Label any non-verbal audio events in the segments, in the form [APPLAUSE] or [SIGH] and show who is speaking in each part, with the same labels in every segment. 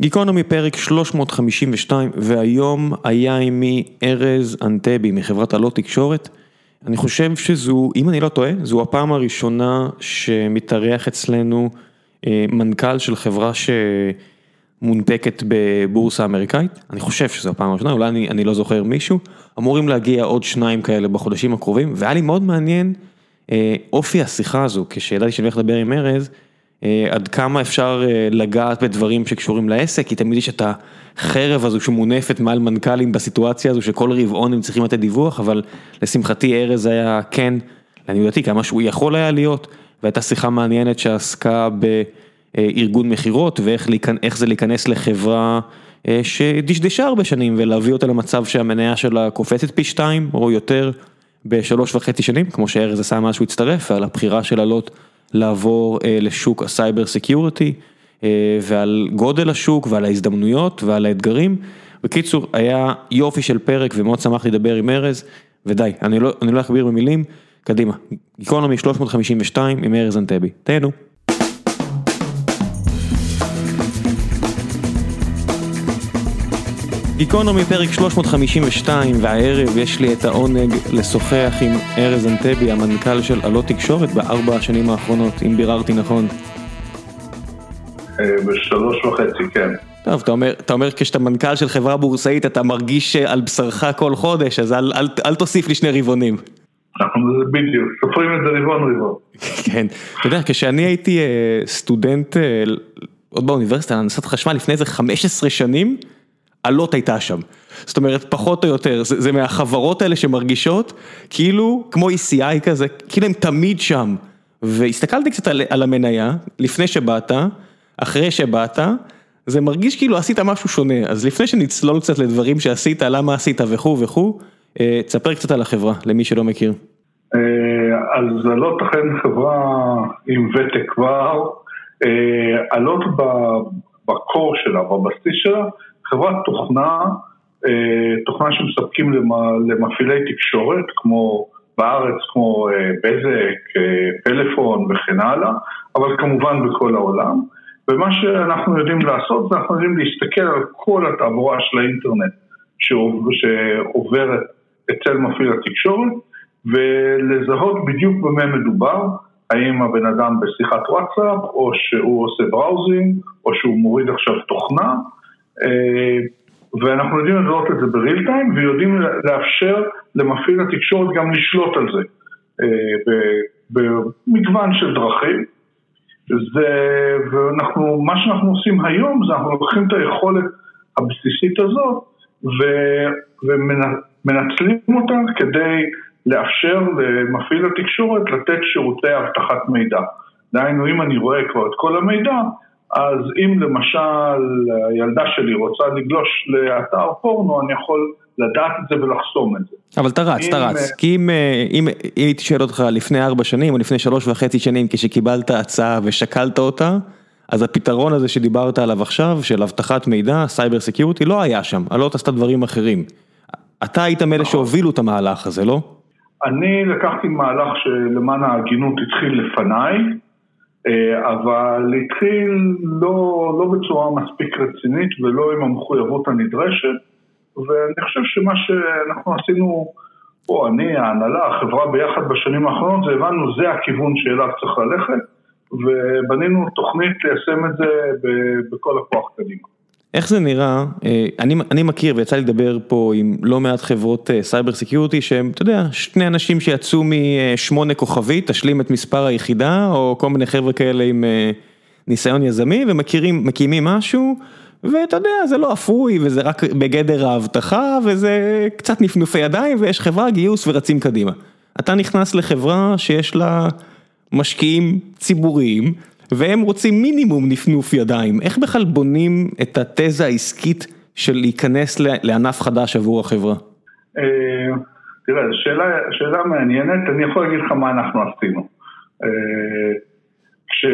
Speaker 1: גיקונומי פרק 352 והיום היה עימי ארז אנטבי מחברת הלא תקשורת. אני חושב שזו, אם אני לא טועה, זו הפעם הראשונה שמתארח אצלנו אה, מנכ"ל של חברה שמונפקת בבורסה אמריקאית. אני חושב שזו הפעם הראשונה, אולי אני, אני לא זוכר מישהו. אמורים להגיע עוד שניים כאלה בחודשים הקרובים, והיה לי מאוד מעניין אה, אופי השיחה הזו, כשידעתי שאני הולך לדבר עם ארז. אה, עד כמה אפשר אה, לגעת בדברים שקשורים לעסק, כי תמיד יש את החרב הזו שמונפת מעל מנכ"לים בסיטואציה הזו שכל רבעון הם צריכים לתת דיווח, אבל לשמחתי ארז היה כן, אני יודעתי כמה שהוא יכול היה להיות, והייתה שיחה מעניינת שעסקה בארגון מכירות ואיך זה להיכנס לחברה אה, שדשדשה הרבה שנים ולהביא אותה למצב שהמניה שלה קופצת פי שתיים או יותר בשלוש וחצי שנים, כמו שארז עשה מאז שהוא הצטרף, ועל הבחירה של עלות. לעבור אה, לשוק ה cyber security אה, ועל גודל השוק ועל ההזדמנויות ועל האתגרים. בקיצור, היה יופי של פרק ומאוד שמחתי לדבר עם ארז, ודי, אני לא, אני לא אכביר במילים, קדימה, גיקונומי 352 עם ארז ענתבי, תהנו. גיקונומי פרק 352 והערב יש לי את העונג לשוחח עם ארז אנטבי המנכ"ל של עלות תקשורת בארבע השנים האחרונות אם ביררתי נכון.
Speaker 2: אה, בשלוש וחצי כן.
Speaker 1: טוב אתה אומר, אתה אומר כשאתה מנכ"ל של חברה בורסאית אתה מרגיש על בשרך כל חודש אז אל, אל, אל תוסיף לי שני רבעונים.
Speaker 2: אנחנו בדיוק, סופרים את זה רבעון רבעון.
Speaker 1: כן, אתה יודע כשאני הייתי אה, סטודנט אה, עוד באוניברסיטה הנדסת חשמל לפני איזה 15 שנים. עלות הייתה שם. זאת אומרת, פחות או יותר, זה, זה מהחברות האלה שמרגישות, כאילו, כמו ECI כזה, כאילו הם תמיד שם. והסתכלתי קצת על, על המניה, לפני שבאת, אחרי שבאת, זה מרגיש כאילו עשית משהו שונה. אז לפני שנצלול קצת לדברים שעשית, למה עשית וכו' וכו', אה, תספר קצת על החברה, למי שלא מכיר.
Speaker 2: אה, אז לא תכן חברה עם ותק כבר, עלות אה, בקור שלה, בבסיס שלה, חברת תוכנה, אה, תוכנה שמספקים למפעילי תקשורת, כמו בארץ, כמו אה, בזק, אה, פלאפון וכן הלאה, אבל כמובן בכל העולם. ומה שאנחנו יודעים לעשות זה אנחנו יודעים להסתכל על כל התעבורה של האינטרנט שעוברת אצל מפעיל התקשורת ולזהות בדיוק במה מדובר, האם הבן אדם בשיחת וואטסאפ או שהוא עושה בראוזינג או שהוא מוריד עכשיו תוכנה ואנחנו יודעים לזהות את זה בריל טיים ויודעים לאפשר למפעיל התקשורת גם לשלוט על זה אה, במגוון של דרכים. זה, ואנחנו, מה שאנחנו עושים היום זה אנחנו לוקחים את היכולת הבסיסית הזאת ו, ומנצלים אותה כדי לאפשר למפעיל התקשורת לתת שירותי אבטחת מידע. דהיינו, אם אני רואה כבר את כל המידע, אז אם למשל הילדה שלי רוצה לגלוש לאתר פורנו, אני יכול לדעת את זה ולחסום את זה.
Speaker 1: אבל אתה רץ, אתה רץ, אה, כי אם, אה, אם, הייתי שואל אותך לפני ארבע שנים או לפני שלוש וחצי שנים כשקיבלת הצעה ושקלת אותה, אז הפתרון הזה שדיברת עליו עכשיו, של אבטחת מידע, סייבר סקיורטי, לא היה שם, הלא עשתה דברים אחרים. אתה היית מאלה נכון. שהובילו את המהלך הזה, לא?
Speaker 2: אני לקחתי מהלך שלמען ההגינות התחיל לפניי, אבל התחיל לא, לא בצורה מספיק רצינית ולא עם המחויבות הנדרשת ואני חושב שמה שאנחנו עשינו, או אני, ההנהלה, החברה ביחד בשנים האחרונות, זה הבנו זה הכיוון שאליו צריך ללכת ובנינו תוכנית ליישם את זה בכל הכוח קדימה.
Speaker 1: איך זה נראה, אה, אני אני מכיר ויצא לי לדבר פה עם לא מעט חברות סייבר אה, סקיורטי שהם, אתה יודע, שני אנשים שיצאו משמונה כוכבית, תשלים את מספר היחידה, או כל מיני חבר'ה כאלה עם אה, ניסיון יזמי ומכירים, מקימים משהו, ואתה יודע, זה לא אפוי וזה רק בגדר האבטחה וזה קצת נפנופי ידיים ויש חברה, גיוס ורצים קדימה. אתה נכנס לחברה שיש לה משקיעים ציבוריים. והם רוצים מינימום נפנוף ידיים, איך בכלל בונים את התזה העסקית של להיכנס לענף חדש עבור החברה?
Speaker 2: אה, תראה, שאלה, מעניינת, אני יכול להגיד לך מה אנחנו עשינו. אה, כש,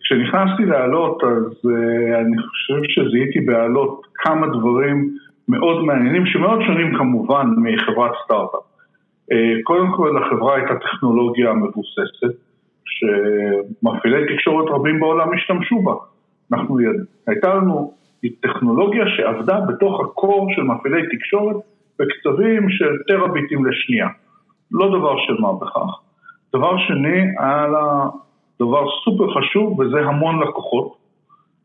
Speaker 2: כשנכנסתי לעלות, אז אה, אני חושב שזיהיתי בעלות כמה דברים מאוד מעניינים, שמאוד שונים כמובן מחברת סטארט-אפ. קודם כל, לחברה הייתה טכנולוגיה מבוססת. שמפעילי תקשורת רבים בעולם השתמשו בה. אנחנו, הייתה לנו טכנולוגיה שעבדה בתוך הקור של מפעילי תקשורת בקצבים של טראביטים לשנייה. לא דבר של מה בכך. דבר שני, היה לה דבר סופר חשוב וזה המון לקוחות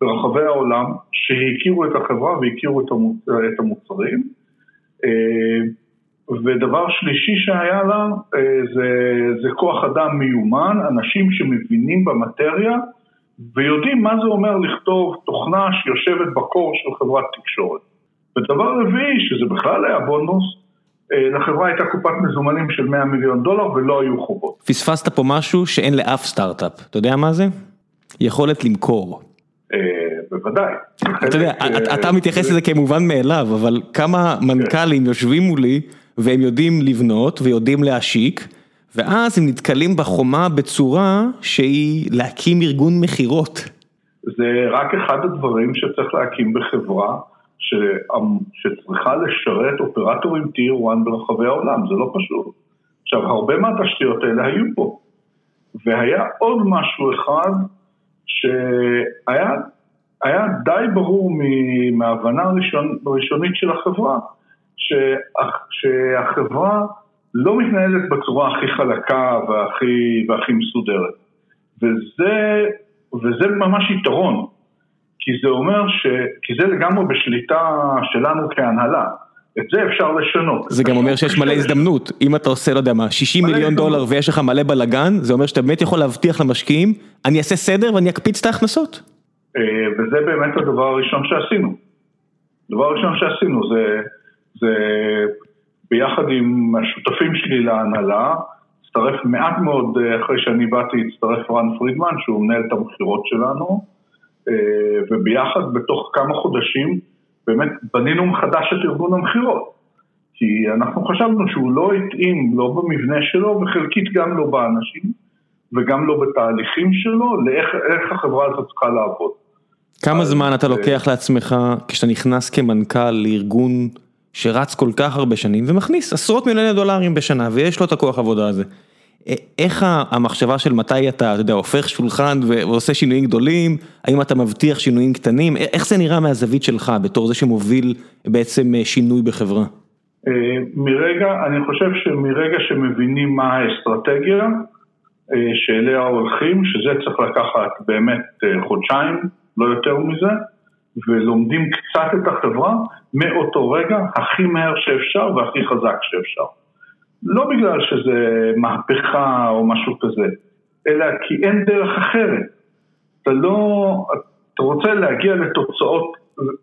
Speaker 2: ברחבי העולם שהכירו את החברה והכירו את המוצרים. ודבר שלישי שהיה לה אה, זה, זה כוח אדם מיומן, אנשים שמבינים במטריה ויודעים מה זה אומר לכתוב תוכנה שיושבת בקור של חברת תקשורת. ודבר רביעי, שזה בכלל היה בונוס, אה, לחברה הייתה קופת מזומנים של 100 מיליון דולר ולא היו חובות.
Speaker 1: פספסת פה משהו שאין לאף סטארט-אפ, אתה יודע מה זה? יכולת למכור.
Speaker 2: אה, בוודאי.
Speaker 1: אתה יודע, אתה מתייחס לזה כמובן מאליו, אבל כמה מנכ"לים יושבים מולי והם יודעים לבנות ויודעים להשיק, ואז הם נתקלים בחומה בצורה שהיא להקים ארגון מכירות.
Speaker 2: זה רק אחד הדברים שצריך להקים בחברה שצריכה לשרת אופרטורים טיר 1 ברחבי העולם, זה לא פשוט. עכשיו, הרבה מהתשתיות האלה היו פה, והיה עוד משהו אחד שהיה די ברור מההבנה הראשונית של החברה, שהחברה לא מתנהלת בצורה הכי חלקה והכי, והכי מסודרת. וזה, וזה ממש יתרון, כי זה אומר ש... כי זה לגמרי בשליטה שלנו כהנהלה. את זה אפשר לשנות.
Speaker 1: זה גם אומר שיש מלא הזדמנות, אם אתה עושה, לא יודע מה, 60 מיליון דולר ויש לך מלא בלאגן, זה אומר שאתה באמת יכול להבטיח למשקיעים, אני אעשה סדר ואני אקפיץ את ההכנסות.
Speaker 2: אה, וזה באמת הדבר הראשון שעשינו. הדבר הראשון שעשינו זה, זה ביחד עם השותפים שלי להנהלה, הצטרף מעט מאוד אה, אחרי שאני באתי, הצטרף רן פרידמן, שהוא מנהל את המכירות שלנו, אה, וביחד בתוך כמה חודשים באמת בנינו מחדש את ארגון המכירות. כי אנחנו חשבנו שהוא לא התאים, לא במבנה שלו, וחלקית גם לא באנשים, וגם לא בתהליכים שלו, לאיך החברה הזאת צריכה לעבוד.
Speaker 1: כמה זמן אתה אה, לוקח לעצמך כשאתה נכנס כמנכ"ל לארגון שרץ כל כך הרבה שנים ומכניס עשרות מיליוני דולרים בשנה ויש לו את הכוח עבודה הזה. איך המחשבה של מתי אתה, אתה יודע, הופך שולחן ועושה שינויים גדולים, האם אתה מבטיח שינויים קטנים, איך זה נראה מהזווית שלך בתור זה שמוביל בעצם אה, שינוי בחברה?
Speaker 2: אה, מרגע, אני חושב שמרגע שמבינים מה האסטרטגיה אה, שאליה הולכים, שזה צריך לקחת באמת חודשיים, לא יותר מזה, ולומדים קצת את החברה, מאותו רגע הכי מהר שאפשר והכי חזק שאפשר. לא בגלל שזה מהפכה או משהו כזה, אלא כי אין דרך אחרת. אתה לא, אתה רוצה להגיע לתוצאות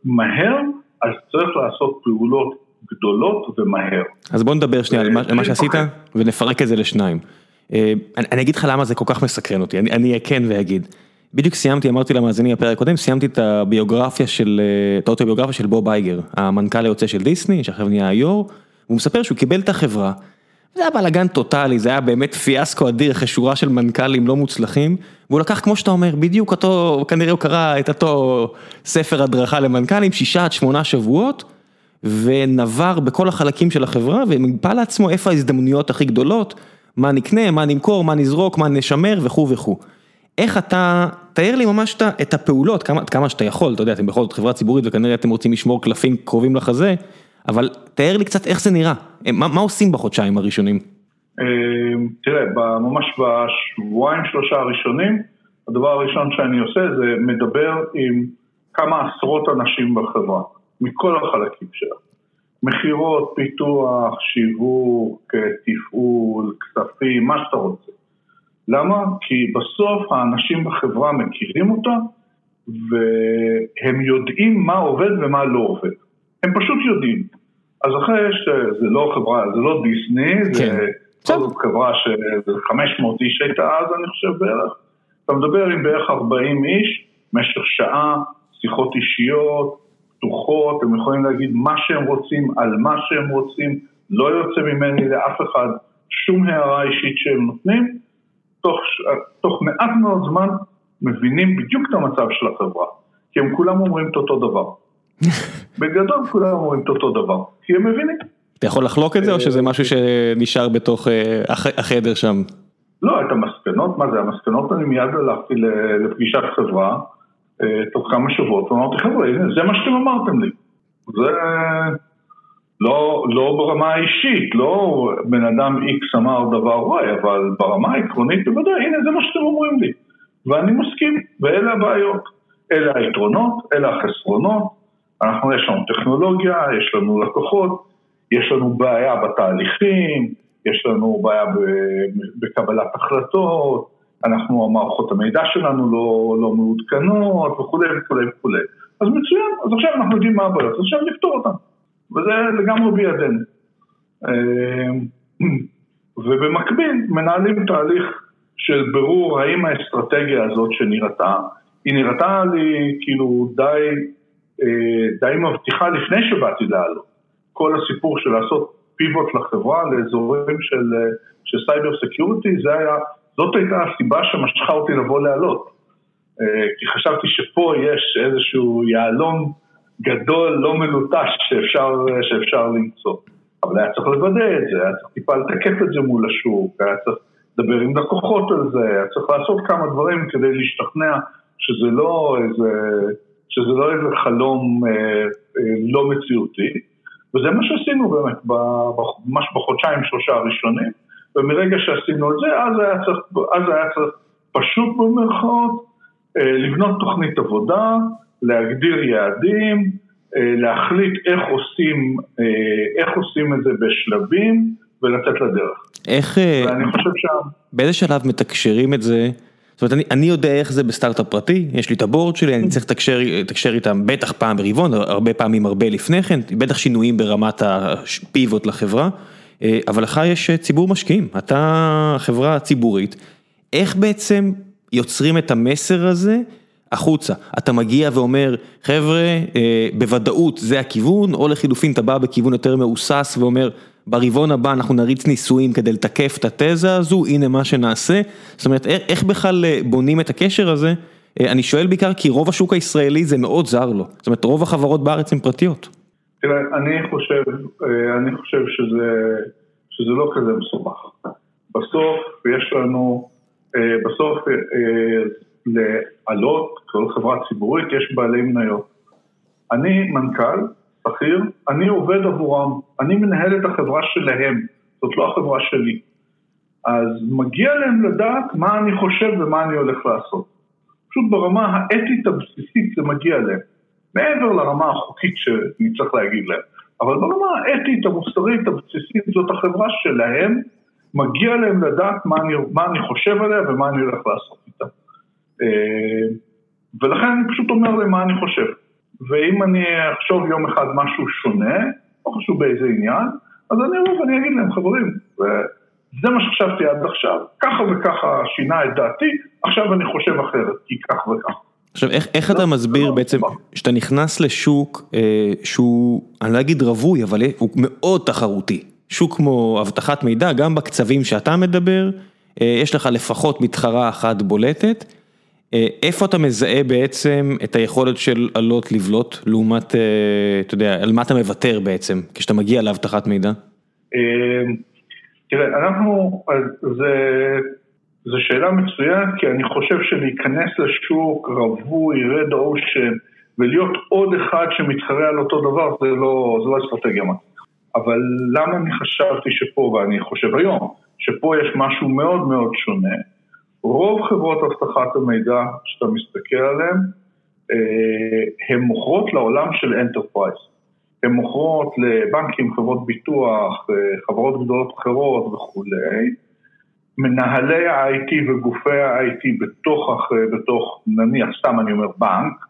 Speaker 2: מהר, אז צריך לעשות פעולות גדולות ומהר.
Speaker 1: אז בוא נדבר שנייה על מה אה, שעשית ונפרק את זה לשניים. אה, אני אגיד לך למה זה כל כך מסקרן אותי, אני אהיה כן ואגיד. בדיוק סיימתי, אמרתי למאזינים בפרק הקודם, סיימתי את הביוגרפיה של, אה, את האוטוביוגרפיה של בוב אייגר, המנכ"ל היוצא של דיסני, שעכשיו נהיה היו"ר, הוא מספר שהוא קיבל את החברה. זה היה בלאגן טוטאלי, זה היה באמת פיאסקו אדיר אחרי שורה של מנכ"לים לא מוצלחים, והוא לקח, כמו שאתה אומר, בדיוק אותו, כנראה הוא קרא את אותו ספר הדרכה למנכ"לים, שישה עד שמונה שבועות, ונבר בכל החלקים של החברה, ומיפה לעצמו איפה ההזדמנויות הכי גדולות, מה נקנה, מה נמכור, מה נזרוק, מה נשמר וכו' וכו'. איך אתה, תאר לי ממש את הפעולות, כמה, כמה שאתה יכול, אתה יודע, אתם בכל זאת חברה ציבורית וכנראה אתם רוצים לשמור קלפים קרובים לחזה, אבל תאר לי קצת איך זה נראה, מה, מה עושים בחודשיים הראשונים?
Speaker 2: אמ, תראה, ממש בשבועיים שלושה הראשונים, הדבר הראשון שאני עושה זה מדבר עם כמה עשרות אנשים בחברה, מכל החלקים שלה. מכירות, פיתוח, שיווק, תפעול, כספים, מה שאתה רוצה. למה? כי בסוף האנשים בחברה מכירים אותה והם יודעים מה עובד ומה לא עובד. הם פשוט יודעים. אז אחרי שזה לא חברה, זה לא דיסני, כן. זה זאת חברה שזה 500 איש הייתה אז אני חושב בערך. אתה מדבר עם בערך 40 איש, במשך שעה, שיחות אישיות, פתוחות, הם יכולים להגיד מה שהם רוצים, על מה שהם רוצים, לא יוצא ממני לאף אחד שום הערה אישית שהם נותנים, תוך, תוך מעט מאוד זמן מבינים בדיוק את המצב של החברה, כי הם כולם אומרים את אותו דבר. [LAUGHS] בגדול כולם אומרים את אותו דבר, כי הם מבינים.
Speaker 1: אתה יכול לחלוק את זה או שזה משהו שנשאר בתוך אה, החדר שם?
Speaker 2: לא, את המסקנות, מה זה, המסקנות אני מיד הלכתי לפגישת חברה תוך כמה שבועות, ואמרתי, חבר'ה, זה מה שאתם אמרתם לי. זה לא, לא ברמה האישית, לא בן אדם X אמר דבר Y, אבל ברמה העקרונית בוודאי, הנה זה מה שאתם אומרים לי. ואני מסכים, ואלה הבעיות. אלה היתרונות, אלה החסרונות. אנחנו, יש לנו טכנולוגיה, יש לנו לקוחות, יש לנו בעיה בתהליכים, יש לנו בעיה בקבלת החלטות, אנחנו, המערכות המידע שלנו לא, לא מעודכנות וכולי וכולי וכולי. אז מצוין, אז עכשיו אנחנו יודעים מה הבעיות, אז עכשיו נפתור אותן. וזה לגמרי בידינו. אמ, ובמקביל מנהלים תהליך של ברור האם האסטרטגיה הזאת שנראתה, היא נראתה לי כאילו די, אה, די מבטיחה לפני שבאתי לעלות. כל הסיפור של לעשות פיבוט לחברה לאזורים של, אה, של סייבר היה, זאת הייתה הסיבה שמשכה אותי לבוא לעלות. אה, כי חשבתי שפה יש איזשהו יהלום גדול, לא מלוטש שאפשר, שאפשר למצוא. אבל היה צריך לוודא את זה, היה צריך טיפה לתקף את זה מול השוק, היה צריך לדבר עם לקוחות על זה, היה צריך לעשות כמה דברים כדי להשתכנע שזה לא איזה, שזה לא איזה חלום אה, אה, לא מציאותי. וזה מה שעשינו באמת, ממש בחודשיים שלושה הראשונים, ומרגע שעשינו את זה, אז היה צריך, אז היה צריך פשוט במרכאות אה, לבנות תוכנית עבודה, להגדיר יעדים, אה, להחליט איך עושים, אה, איך עושים את זה בשלבים ולצאת לדרך.
Speaker 1: איך, ואני חושב שם... באיזה שלב מתקשרים את זה? זאת אומרת, אני, אני יודע איך זה בסטארט-אפ פרטי, יש לי את הבורד שלי, אני צריך לתקשר, לתקשר איתם בטח פעם ברבעון, הרבה פעמים הרבה לפני כן, בטח שינויים ברמת הפיבוט לחברה, אבל לך יש ציבור משקיעים, אתה חברה ציבורית, איך בעצם יוצרים את המסר הזה החוצה, אתה מגיע ואומר, חבר'ה, אה, בוודאות זה הכיוון, או לחילופין אתה בא בכיוון יותר מהוסס ואומר, ברבעון הבא אנחנו נריץ ניסויים כדי לתקף את התזה הזו, הנה מה שנעשה, זאת אומרת, איך בכלל אה, בונים את הקשר הזה? אה, אני שואל בעיקר כי רוב השוק הישראלי זה מאוד זר לו, זאת אומרת, רוב החברות בארץ הן פרטיות.
Speaker 2: תראה, אני חושב, אני חושב שזה, שזה לא כזה מסובך. בסוף יש לנו, בסוף לעלות, כל חברה ציבורית יש בעלי מניות. אני מנכ"ל, שכיר, אני עובד עבורם, אני מנהל את החברה שלהם, זאת לא החברה שלי. אז מגיע להם לדעת מה אני חושב ומה אני הולך לעשות. פשוט ברמה האתית הבסיסית זה מגיע להם. מעבר לרמה החוקית שאני צריך להגיד להם. אבל ברמה האתית, המוסרית, הבסיסית, זאת החברה שלהם, מגיע להם לדעת מה אני, מה אני חושב עליה ומה אני הולך לעשות איתה. אה, ולכן אני פשוט אומר להם מה אני חושב. ואם אני אחשוב יום אחד משהו שונה, לא חשוב באיזה עניין, אז אני אבוא ואני אגיד להם, חברים, זה מה שחשבתי עד עכשיו, ככה וככה שינה את דעתי, עכשיו אני חושב אחרת, כי כך וכך.
Speaker 1: עכשיו, איך, איך אתה לא, מסביר לא, בעצם, שאתה נכנס לשוק אה, שהוא, אני לא אגיד רווי, אבל הוא מאוד תחרותי. שוק כמו אבטחת מידע, גם בקצבים שאתה מדבר, אה, יש לך לפחות מתחרה אחת בולטת. אה, איפה אתה מזהה בעצם את היכולת של אלות לבלוט, לעומת, אה, אתה יודע, על מה אתה מוותר בעצם, כשאתה מגיע לאבטחת מידע?
Speaker 2: אה, תראה, אנחנו, זו שאלה מצוינת, כי אני חושב שלהיכנס לשוק רווי, רד אושן, ולהיות עוד אחד שמתחרה על אותו דבר, זה לא, זה לא אסטרטגיה מצליחה. אבל למה אני חשבתי שפה, ואני חושב היום, שפה יש משהו מאוד מאוד שונה, רוב חברות אבטחת המידע שאתה מסתכל עליהן, אה, הן מוכרות לעולם של enterprise. הן מוכרות לבנקים, חברות ביטוח, אה, חברות גדולות אחרות וכולי. מנהלי ה IT וגופי ה IT בתוך, בתוך, נניח, סתם אני אומר בנק,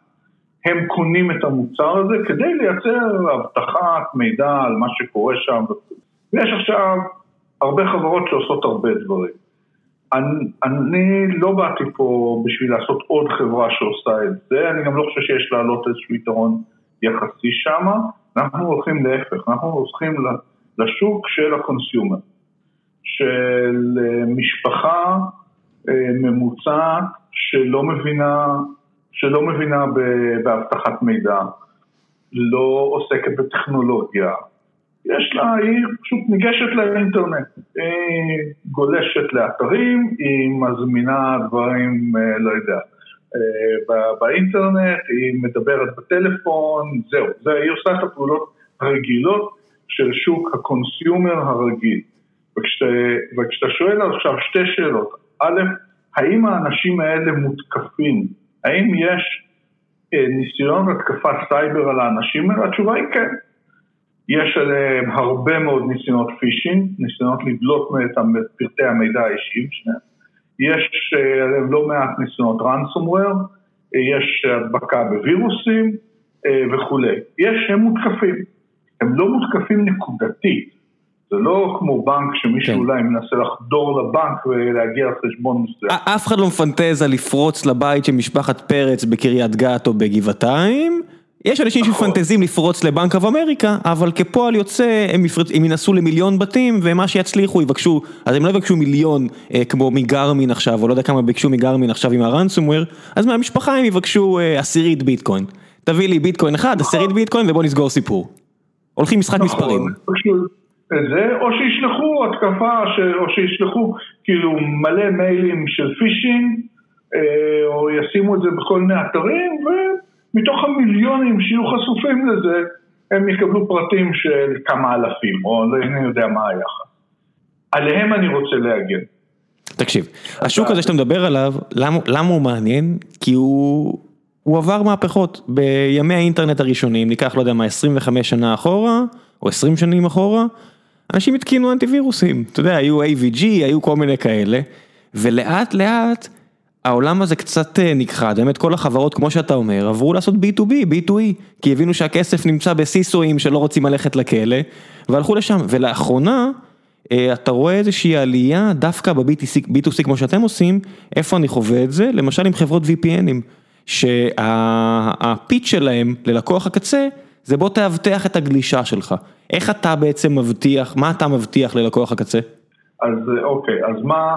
Speaker 2: הם קונים את המוצר הזה כדי לייצר אבטחת מידע על מה שקורה שם. ויש עכשיו הרבה חברות שעושות הרבה דברים. אני, אני לא באתי פה בשביל לעשות עוד חברה שעושה את זה, אני גם לא חושב שיש לי עליהם איזשהו יתרון יחסי שם, אנחנו הולכים להפך, אנחנו הולכים לשוק של ה consumer, של אה, משפחה אה, ממוצעת שלא מבינה, שלא מבינה באבטחת מידע, לא עוסקת בטכנולוגיה, יש לה, היא פשוט ניגשת לאינטרנט, היא גולשת לאתרים, היא מזמינה דברים, אה, לא יודע, באינטרנט, היא מדברת בטלפון, זהו, זה, היא עושה את הפעולות הרגילות של שוק ה consumer הרגיל. וכשאתה, וכשאתה שואל עכשיו שתי שאלות, א', האם האנשים האלה מותקפים? האם יש אה, ניסיון התקפת סייבר על האנשים האלה? התשובה היא כן. יש עליהם הרבה מאוד ניסיונות phishing, ניסיונות לדלות את פרטי המידע האישיים שלהם. יש אה, עליהם לא מעט ניסיונות ransomware, אה, יש הדבקה בווירוסים וכולי. יש, הם מותקפים. הם לא מותקפים נקודתית. זה לא כמו בנק שמישהו כן. אולי מנסה לחדור לבנק ולהגיע לחשבון מסוים.
Speaker 1: אף אחד לא מפנטז על לפרוץ לבית של משפחת פרץ בקריית גת או בגבעתיים. יש אנשים נכון. שמפנטזים לפרוץ לבנק אב אמריקה, אבל כפועל יוצא הם, יפרצ... הם ינסו למיליון בתים ומה שיצליחו יבקשו, אז הם לא יבקשו מיליון אה, כמו מגרמין עכשיו, או לא יודע כמה ביקשו מגרמין עכשיו עם הרנסומוור, אז מהמשפחה הם יבקשו אה, עשירית ביטקוין. תביא לי ביטקוין אחד, עשירית נכון. ביטקוין ובוא נסגור סיפור. הולכים משחק נכון. מספרים.
Speaker 2: זה, או שישלחו התקפה, ש... או שישלחו כאילו מלא מיילים של פישינג, אה, או ישימו את זה בכל מיני אתרים, ומתוך המיליונים שיהיו חשופים לזה, הם יקבלו פרטים של כמה אלפים, או לא יודע מה היחס. עליהם אני רוצה להגן.
Speaker 1: תקשיב, השוק הזה שאתה מדבר עליו, למה, למה הוא מעניין? כי הוא, הוא עבר מהפכות. בימי האינטרנט הראשונים, ניקח, לא יודע מה, 25 שנה אחורה, או 20 שנים אחורה, אנשים התקינו אנטיווירוסים, אתה יודע, היו AVG, היו כל מיני כאלה, ולאט לאט העולם הזה קצת אה, נכחד, באמת כל החברות, כמו שאתה אומר, עברו לעשות B2B, B2E, כי הבינו שהכסף נמצא בסיסואים שלא רוצים ללכת לכלא, והלכו לשם, ולאחרונה, אה, אתה רואה איזושהי עלייה דווקא ב-B2C כמו שאתם עושים, איפה אני חווה את זה? למשל עם חברות VPNים, שהפיץ שלהם ללקוח הקצה, זה בוא תאבטח את הגלישה שלך. איך אתה בעצם מבטיח, מה אתה מבטיח ללקוח הקצה?
Speaker 2: אז אוקיי, אז מה,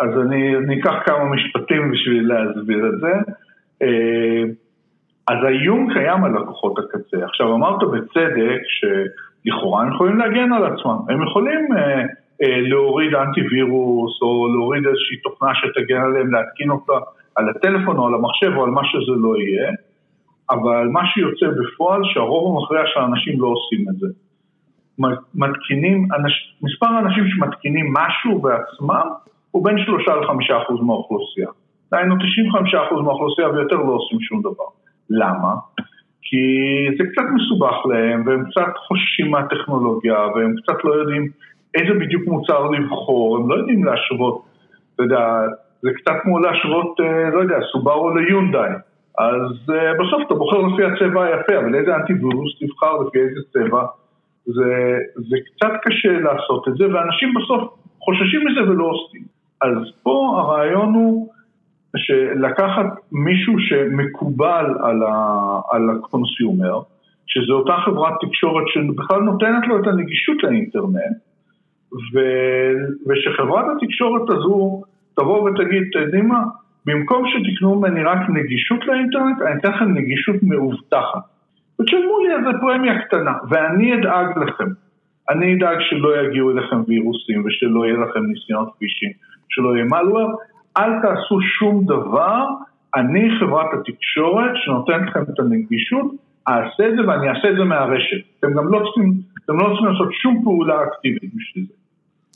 Speaker 2: אז אני, אני אקח כמה משפטים בשביל להסביר את זה. אה, אז האיום קיים על לקוחות הקצה. עכשיו אמרת בצדק שלכאורה הם יכולים להגן על עצמם, הם יכולים אה, אה, להוריד אנטיווירוס או להוריד איזושהי תוכנה שתגן עליהם, להתקין אותה על הטלפון או על המחשב או על מה שזה לא יהיה, אבל מה שיוצא בפועל שהרוב המכריע של האנשים לא עושים את זה. מתקינים, אנש, מספר האנשים שמתקינים משהו בעצמם הוא בין 3 ל-5 אחוז מהאוכלוסייה. דהיינו 95 אחוז מהאוכלוסייה ויותר לא עושים שום דבר. למה? כי זה קצת מסובך להם והם קצת חוששים מהטכנולוגיה והם קצת לא יודעים איזה בדיוק מוצר לבחור, הם לא יודעים להשוות, אתה יודע, זה קצת כמו להשוות, אה, לא יודע, סובארו ליונדאי. אז אה, בסוף אתה בוחר לפי הצבע היפה, אבל איזה אנטיווירוס תבחר לפי איזה צבע זה, זה קצת קשה לעשות את זה, ואנשים בסוף חוששים מזה ולא עושים. אז פה הרעיון הוא שלקחת מישהו שמקובל על, ה, על ה consumer, שזה אותה חברת תקשורת שבכלל נותנת לו את הנגישות לאינטרנט, ו, ושחברת התקשורת הזו תבוא ותגיד, אתם יודעים מה, במקום שתקנו ממני רק נגישות לאינטרנט, אני אתן לכם נגישות מאובטחת. ותשלמו לי איזה פרמיה קטנה, ואני אדאג לכם. אני אדאג שלא יגיעו אליכם וירוסים ושלא יהיה לכם ניסיונות פישינג, שלא יהיה מלוור, אל תעשו שום דבר, אני חברת התקשורת שנותנת לכם את הנגישות, אעשה את זה ואני אעשה את זה מהרשת. אתם גם לא צריכים, אתם לא צריכים לעשות שום פעולה אקטיבית בשביל זה.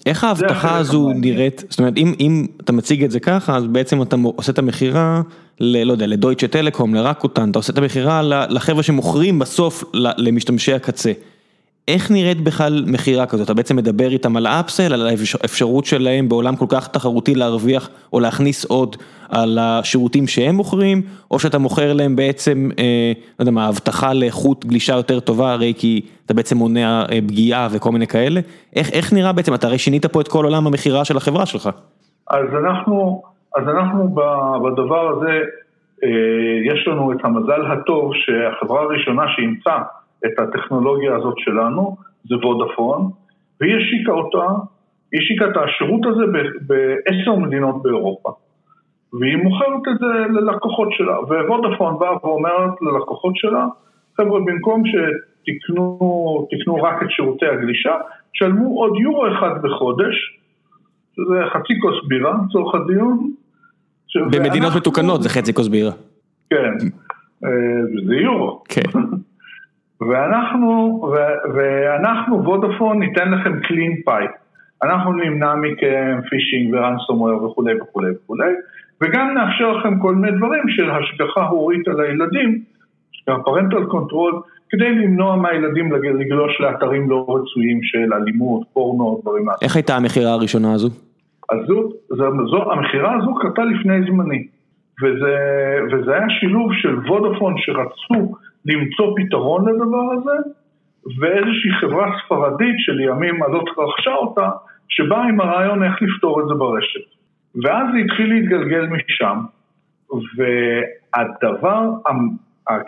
Speaker 1: איך ההבטחה הזו נראית, זאת אומרת אם, אם אתה מציג את זה ככה אז בעצם אתה עושה את המכירה, ל, לא יודע, לדויטשה טלקום, לרקוטן, אתה עושה את המכירה לחבר'ה שמוכרים בסוף למשתמשי הקצה. איך נראית בכלל מכירה כזאת? אתה בעצם מדבר איתם על אפסל, על האפשרות שלהם בעולם כל כך תחרותי להרוויח או להכניס עוד על השירותים שהם מוכרים, או שאתה מוכר להם בעצם, אה, לא יודע מה, הבטחה לאיכות גלישה יותר טובה, הרי כי אתה בעצם מונע אה, פגיעה וכל מיני כאלה. איך, איך נראה בעצם, אתה הרי שינית פה את כל עולם המכירה של החברה שלך.
Speaker 2: אז אנחנו, אז אנחנו בדבר הזה, אה, יש לנו את המזל הטוב שהחברה הראשונה שאימצה את הטכנולוגיה הזאת שלנו, זה וודאפון, והיא השיקה אותה, היא השיקה את השירות הזה בעשר מדינות באירופה. והיא מוכרת את זה ללקוחות שלה, ווודאפון באה ואומרת ללקוחות שלה, חבר'ה, במקום שתקנו רק את שירותי הגלישה, שלמו עוד יורו אחד בחודש, שזה חצי כוס בירה לצורך הדיון,
Speaker 1: במדינות מתוקנות זה חצי כוס בירה.
Speaker 2: כן, וזה יורו.
Speaker 1: כן.
Speaker 2: ואנחנו, ואנחנו וודאפון ניתן לכם clean pipe. אנחנו נמנע מכם phishing ו ransomware וכולי וכולי וכולי, וגם נאפשר לכם כל מיני דברים של השגחה הורית על הילדים, parental control, כדי למנוע מהילדים לגלוש לאתרים לא רצויים של אלימות, פורנו, דברים מהסוג.
Speaker 1: איך הייתה המכירה הראשונה הזו?
Speaker 2: אז זו, זו, זו, המכירה הזו קרתה לפני זמני, וזה, וזה היה שילוב של וודאפון שרצו למצוא פתרון לדבר הזה, ואיזושהי חברה ספרדית שלימים הזאת רכשה אותה, שבאה עם הרעיון איך לפתור את זה ברשת. ואז זה התחיל להתגלגל משם, והדבר,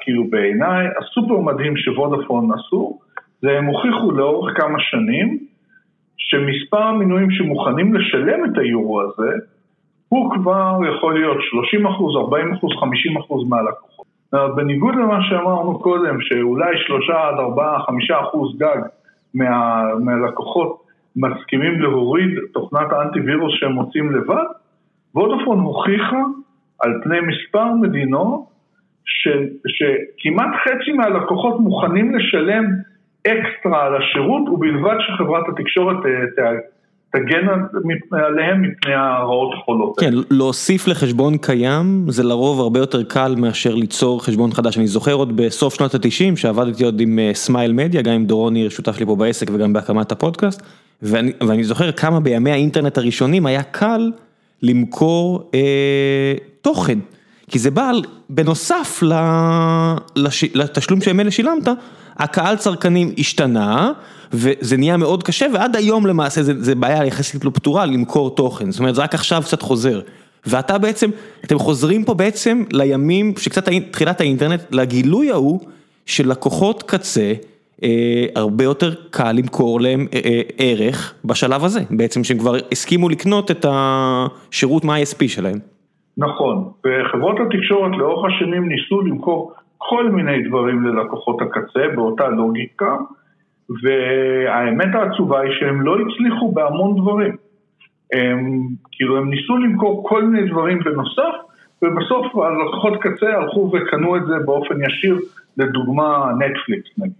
Speaker 2: כאילו בעיניי, הסופר מדהים שוודאפון עשו, זה הם הוכיחו לאורך כמה שנים, שמספר המינויים שמוכנים לשלם את היורו הזה, הוא כבר יכול להיות 30 אחוז, 40 אחוז, 50 אחוז מהלקוחות. בניגוד למה שאמרנו קודם, שאולי 3 עד 4, 5 אחוז גג מה, מהלקוחות מסכימים להוריד תוכנת האנטיווירוס שהם מוצאים לבד, וודאפון הוכיחה על פני מספר מדינות ש, שכמעט חצי מהלקוחות מוכנים לשלם אקסטרה על השירות ובלבד שחברת התקשורת תגן עליהם מפני הרעות החולות.
Speaker 1: כן, להוסיף לחשבון קיים זה לרוב הרבה יותר קל מאשר ליצור חשבון חדש. אני זוכר עוד בסוף שנות התשעים שעבדתי עוד עם סמייל מדיה, גם עם דורון ניר שותף לי פה בעסק וגם בהקמת הפודקאסט, ואני, ואני זוכר כמה בימי האינטרנט הראשונים היה קל למכור אה, תוכן. כי זה בא בנוסף לתשלום שמילא שילמת, הקהל צרכנים השתנה, וזה נהיה מאוד קשה, ועד היום למעשה זה, זה בעיה יחסית לא פתורה למכור תוכן, זאת אומרת זה רק עכשיו קצת חוזר. ואתה בעצם, אתם חוזרים פה בעצם לימים, שקצת תחילת האינטרנט, לגילוי ההוא של לקוחות קצה, אה, הרבה יותר קל למכור להם אה, אה, ערך בשלב הזה, בעצם שהם כבר הסכימו לקנות את השירות מה-ISP שלהם.
Speaker 2: נכון, וחברות התקשורת לאורך השנים ניסו למכור כל מיני דברים ללקוחות הקצה באותה לוגיקה, והאמת העצובה היא שהם לא הצליחו בהמון דברים. הם, כאילו הם ניסו למכור כל מיני דברים בנוסף, ובסוף הלקוחות קצה הלכו וקנו את זה באופן ישיר, לדוגמה נטפליקס נגיד.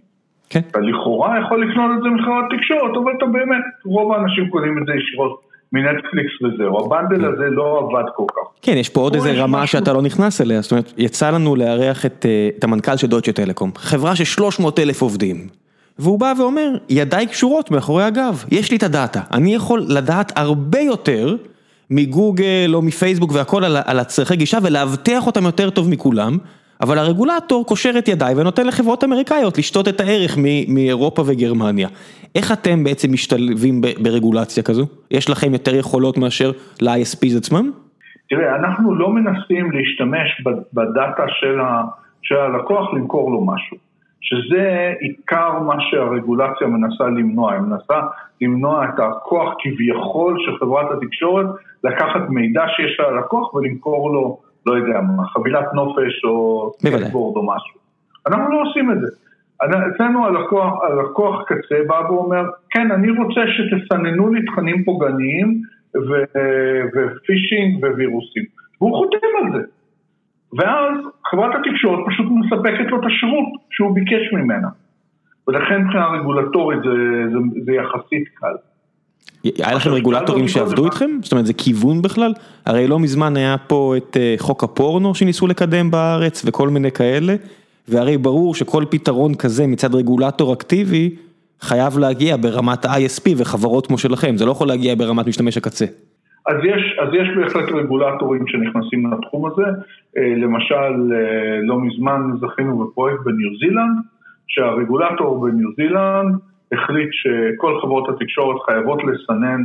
Speaker 2: כן. אתה לכאורה יכול לקנות את זה מחברת תקשורת, אבל אתה באמת, רוב האנשים קונים את זה ישירות מנטפליקס וזהו, הבנדל כן. הזה לא עבד כל כך.
Speaker 1: כן, יש פה עוד איזה רמה שאתה לא נכנס אליה, זאת אומרת, יצא לנו לארח את אה, המנכ"ל של דויטשה טלקום, חברה של 300 אלף עובדים, והוא בא ואומר, ידיי קשורות מאחורי הגב, יש לי את הדאטה, אני יכול לדעת הרבה יותר מגוגל או מפייסבוק והכל על, על הצרכי גישה ולאבטח אותם יותר טוב מכולם. אבל הרגולטור קושר את ידיי ונותן לחברות אמריקאיות לשתות את הערך מאירופה וגרמניה. איך אתם בעצם משתלבים ברגולציה כזו? יש לכם יותר יכולות מאשר ל-ISPs עצמם?
Speaker 2: תראה, אנחנו לא מנסים להשתמש בדאטה של, ה, של הלקוח למכור לו משהו. שזה עיקר מה שהרגולציה מנסה למנוע, היא מנסה למנוע את הכוח כביכול של חברת התקשורת לקחת מידע שיש ללקוח ולמכור לו לא יודע מה, חבילת נופש או סקייטבורד או משהו. אנחנו לא עושים את זה. אצלנו הלקוח, הלקוח קצה בא ואומר, כן, אני רוצה שתסננו לי תכנים פוגעניים ו phishing ווירוסים. והוא חותם על זה. ואז חברת התקשורת פשוט מספקת לו את השירות שהוא ביקש ממנה. ולכן מבחינה רגולטורית זה, זה, זה יחסית קל.
Speaker 1: היה לכם רגולטורים שעבדו איתכם? זאת אומרת זה כיוון בכלל? הרי לא מזמן היה פה את אה, חוק הפורנו שניסו לקדם בארץ וכל מיני כאלה, והרי ברור שכל פתרון כזה מצד רגולטור אקטיבי חייב להגיע ברמת ISP וחברות כמו שלכם, זה לא יכול להגיע ברמת משתמש הקצה.
Speaker 2: אז יש, אז יש בהחלט רגולטורים שנכנסים לתחום הזה, אה, למשל אה, לא מזמן זכינו בפרויקט בניו זילנד, שהרגולטור בניו זילנד החליט שכל חברות התקשורת חייבות לסנן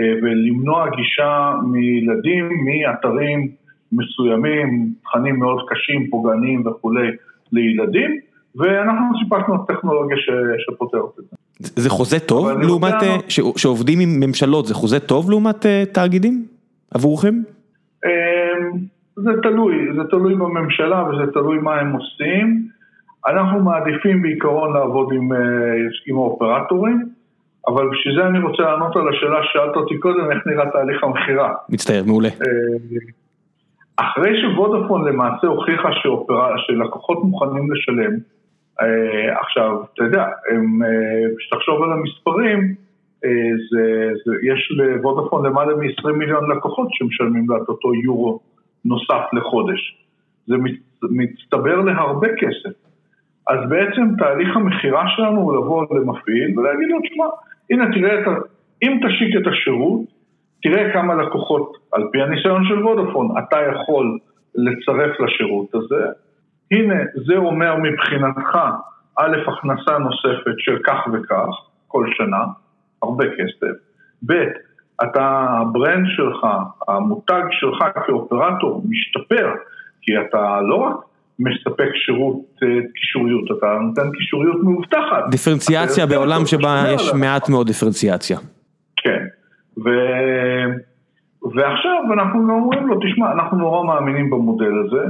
Speaker 2: אה, ולמנוע גישה מילדים מאתרים מסוימים, תכנים מאוד קשים, פוגעניים וכולי לילדים, ואנחנו סיפקנו את הטכנולוגיה שפותרת את זה.
Speaker 1: זה חוזה טוב לעומת, אה, שעובדים עם ממשלות, זה חוזה טוב לעומת אה, תאגידים עבורכם?
Speaker 2: זה תלוי, זה תלוי בממשלה וזה תלוי מה הם עושים. אנחנו מעדיפים בעיקרון לעבוד עם, אה, עם האופרטורים, אבל בשביל זה אני רוצה לענות על השאלה ששאלת אותי קודם, איך נראה תהליך המכירה.
Speaker 1: מצטער, מעולה. אה,
Speaker 2: אחרי שוודאפון למעשה הוכיחה שאופרה, שלקוחות מוכנים לשלם, אה, עכשיו, אתה יודע, כשתחשוב על המספרים, זה, זה, יש לוודאפון למעלה מ-20 מיליון לקוחות שמשלמים לה את אותו יורו נוסף לחודש. זה מצטבר להרבה כסף. אז בעצם תהליך המכירה שלנו הוא לבוא למפעיל ולהגיד לו, תשמע, הנה תראה את ה... אם תשיק את השירות, תראה כמה לקוחות, על פי הניסיון של וודאפון, אתה יכול לצרף לשירות הזה. הנה, זה אומר מבחינתך, א', הכנסה נוספת של כך וכך, כל שנה, הרבה כסף. ב', אתה, הברנד שלך, המותג שלך כאופרטור משתפר, כי אתה לא רק מספק שירות אה, קישוריות, אתה נותן קישוריות מאובטחת.
Speaker 1: דיפרנציאציה בעולם שבה יש מעט מאוד דיפרנציאציה.
Speaker 2: כן, ו... ועכשיו אנחנו אומרים לו, תשמע, אנחנו נורא מאמינים במודל הזה,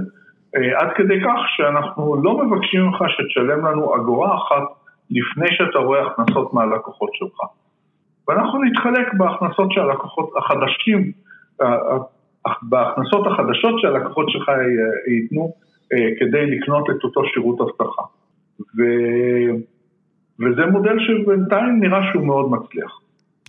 Speaker 2: אה, עד כדי כך שאנחנו לא מבקשים ממך שתשלם לנו אגורה אחת לפני שאתה רואה הכנסות מהלקוחות שלך. ואנחנו נתחלק בהכנסות של הלקוחות החדשים, בהכנסות החדשות שהלקוחות שלך ייתנו אה, כדי לקנות את אותו שירות אבטחה. ו... וזה מודל שבינתיים נראה שהוא מאוד מצליח.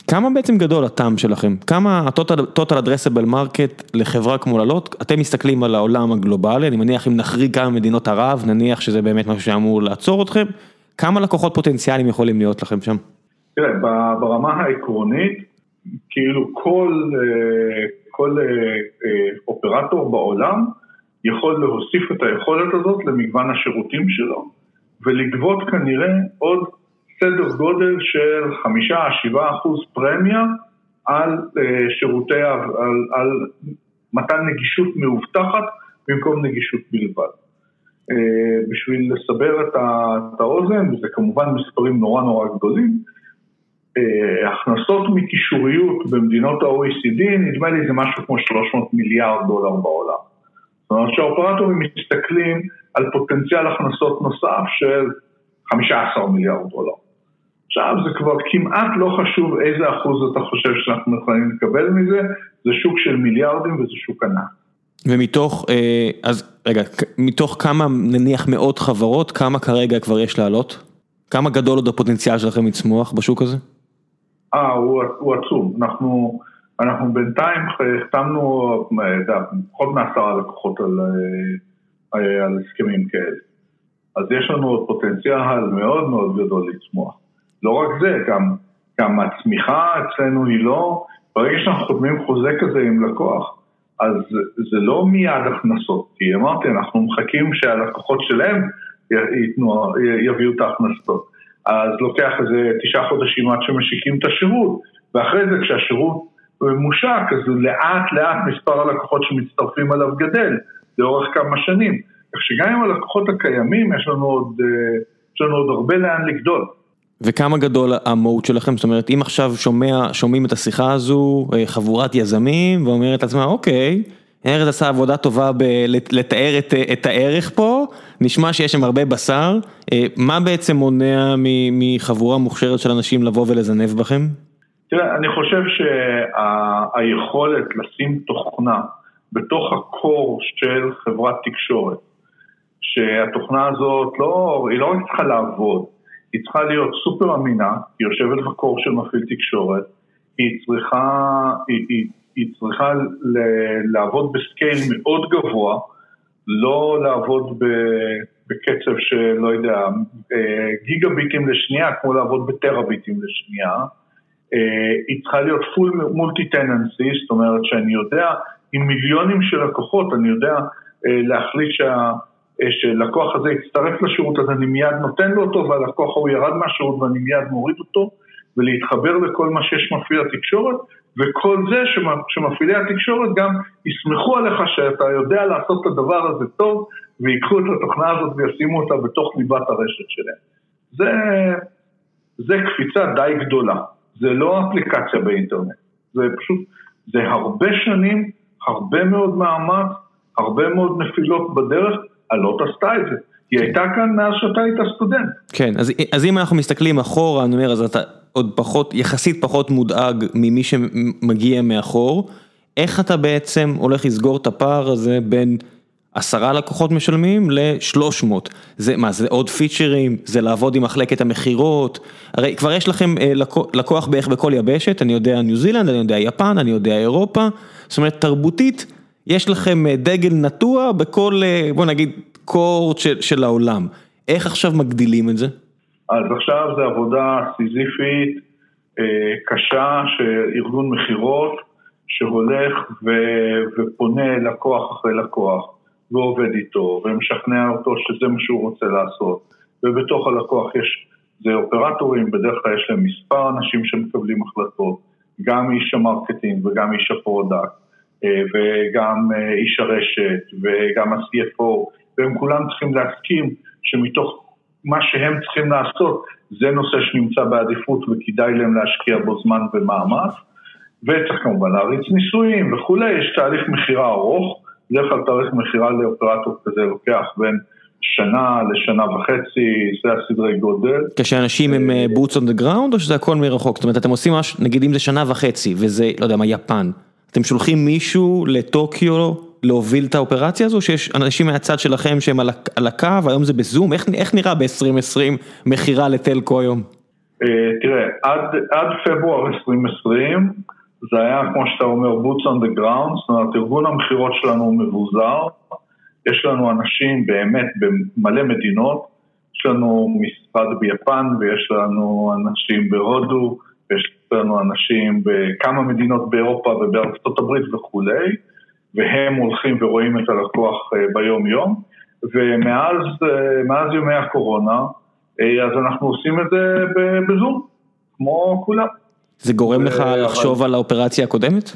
Speaker 1: כמה בעצם גדול הטעם שלכם? כמה ה-total addressable market לחברה כמו ללוט? אתם מסתכלים על העולם הגלובלי, אני מניח אם נחריג כמה מדינות ערב, נניח שזה באמת משהו שאמור לעצור אתכם, כמה לקוחות פוטנציאליים יכולים להיות לכם שם?
Speaker 2: תראה, ברמה העקרונית, כאילו כל, אה, כל אה, אופרטור בעולם, יכול להוסיף את היכולת הזאת למגוון השירותים שלו ולגבות כנראה עוד סדר גודל של חמישה, שבעה אחוז פרמיה על אה, שירותי, על, על מתן נגישות מאובטחת במקום נגישות בלבד. אה, בשביל לסבר את האוזן, וזה כמובן מספרים נורא נורא גדולים, אה, הכנסות מקישוריות במדינות ה-OECD, נדמה לי זה משהו כמו 300 מיליארד דולר בעולם. זאת אומרת שהאופרטורים מסתכלים על פוטנציאל הכנסות נוסף של 15 מיליארד דולר. עכשיו זה כבר כמעט לא חשוב איזה אחוז אתה חושב שאנחנו יכולים לקבל מזה, זה שוק של מיליארדים וזה שוק ענק.
Speaker 1: ומתוך, אה, אז רגע, מתוך כמה נניח מאות חברות, כמה כרגע כבר יש לעלות? כמה גדול עוד הפוטנציאל שלכם לצמוח בשוק הזה?
Speaker 2: אה, הוא, הוא עצום. אנחנו... אנחנו בינתיים החתמנו פחות מעשרה לקוחות על, אה, על הסכמים כאלה. אז יש לנו עוד פוטנציאל מאוד מאוד גדול לצמוח. לא רק זה, גם, גם הצמיחה אצלנו היא לא, ברגע שאנחנו חותמים חוזה כזה עם לקוח, אז זה לא מיד הכנסות, כי אמרתי, אנחנו מחכים שהלקוחות שלהם ייתנו, יביאו את ההכנסות. אז לוקח איזה תשעה חודשים עד שמשיקים את השירות, ואחרי זה כשהשירות מושק, אז לאט לאט מספר הלקוחות שמצטרפים אליו גדל לאורך כמה שנים. כך שגם עם הלקוחות הקיימים יש לנו עוד, אה, יש לנו עוד הרבה לאן לגדול.
Speaker 1: וכמה גדול המהות שלכם? זאת אומרת, אם עכשיו שומע, שומעים את השיחה הזו, אה, חבורת יזמים, ואומרת לעצמה, אוקיי, ארז עשה עבודה טובה בלתאר את, את הערך פה, נשמע שיש שם הרבה בשר, אה, מה בעצם מונע מחבורה מוכשרת של אנשים לבוא ולזנב בכם?
Speaker 2: תראה, אני חושב שהיכולת לשים תוכנה בתוך הקור של חברת תקשורת, שהתוכנה הזאת לא, היא לא רק צריכה לעבוד, היא צריכה להיות סופר אמינה, היא יושבת בקור של מפעיל תקשורת, היא צריכה, היא, היא, היא צריכה ל, לעבוד בסקייל מאוד גבוה, לא לעבוד ב, בקצב של, לא יודע, אה, גיגה ביטים לשנייה, כמו לעבוד בטרה ביטים לשנייה. אה, היא צריכה להיות full multi-tenancy, זאת אומרת שאני יודע, עם מיליונים של לקוחות, אני יודע אה, להחליט שה... אה, שלקוח הזה יצטרף לשירות, אז אני מיד נותן לו אותו, והלקוח ההוא ירד מהשירות ואני מיד מוריד אותו, ולהתחבר לכל מה שיש מפעיל התקשורת, וכל זה שמפעילי התקשורת גם יסמכו עליך שאתה יודע לעשות את הדבר הזה טוב, ויקחו את התוכנה הזאת וישימו אותה בתוך ליבת הרשת שלהם. זה, זה קפיצה די גדולה. זה לא אפליקציה באינטרנט, זה פשוט, זה הרבה שנים, הרבה מאוד מאמץ, הרבה מאוד נפילות בדרך, הלוט עשתה את זה. היא הייתה כאן מאז שאתה היית סטודנט.
Speaker 1: כן, אז, אז אם אנחנו מסתכלים אחורה, אני אומר, אז אתה עוד פחות, יחסית פחות מודאג ממי שמגיע מאחור. איך אתה בעצם הולך לסגור את הפער הזה בין עשרה לקוחות משלמים לשלוש מאות, זה מה זה עוד פיצ'רים, זה לעבוד עם מחלקת המכירות, הרי כבר יש לכם לקוח בערך בכל יבשת, אני יודע ניו זילנד, אני יודע יפן, אני יודע אירופה, זאת אומרת תרבותית, יש לכם דגל נטוע בכל בוא נגיד קורט של, של העולם, איך עכשיו מגדילים את זה?
Speaker 2: אז עכשיו זה עבודה סיזיפית, קשה, שארגון מכירות שהולך ו, ופונה לקוח אחרי לקוח. ועובד איתו, ומשכנע אותו שזה מה שהוא רוצה לעשות, ובתוך הלקוח יש, זה אופרטורים, בדרך כלל יש להם מספר אנשים שמקבלים החלטות, גם איש ה marketing וגם איש ה product, אה, וגם אה, איש הרשת, וגם ה-CFO, והם כולם צריכים להסכים שמתוך מה שהם צריכים לעשות, זה נושא שנמצא בעדיפות וכדאי להם להשקיע בו זמן ומאמץ, וצריך כמובן להריץ ניסויים וכולי, יש תהליך מכירה ארוך. בדרך כלל תאריך מכירה לאופרטור כזה לוקח בין שנה לשנה וחצי, זה הסדרי גודל.
Speaker 1: כשאנשים הם אה, boots on the ground או שזה הכל מרחוק? זאת אומרת אתם עושים משהו, נגיד אם זה שנה וחצי וזה, לא יודע מה, יפן, אתם שולחים מישהו לטוקיו להוביל את האופרציה הזו, שיש אנשים מהצד שלכם שהם על הקו, היום זה בזום, איך, איך נראה ב-2020 מכירה לטלקו היום?
Speaker 2: אה, תראה, עד, עד פברואר 2020, זה היה, כמו שאתה אומר, boots on the ground, זאת אומרת, ארגון המכירות שלנו הוא מבוזר, יש לנו אנשים באמת במלא מדינות, יש לנו משרד ביפן ויש לנו אנשים בהודו, ויש לנו אנשים בכמה מדינות באירופה ובארצות הברית וכולי, והם הולכים ורואים את הלקוח אה, ביום יום, ומאז אה, ימי הקורונה, אה, אז אנחנו עושים את זה בזום, כמו כולם.
Speaker 1: זה גורם לך לחשוב על האופרציה הקודמת?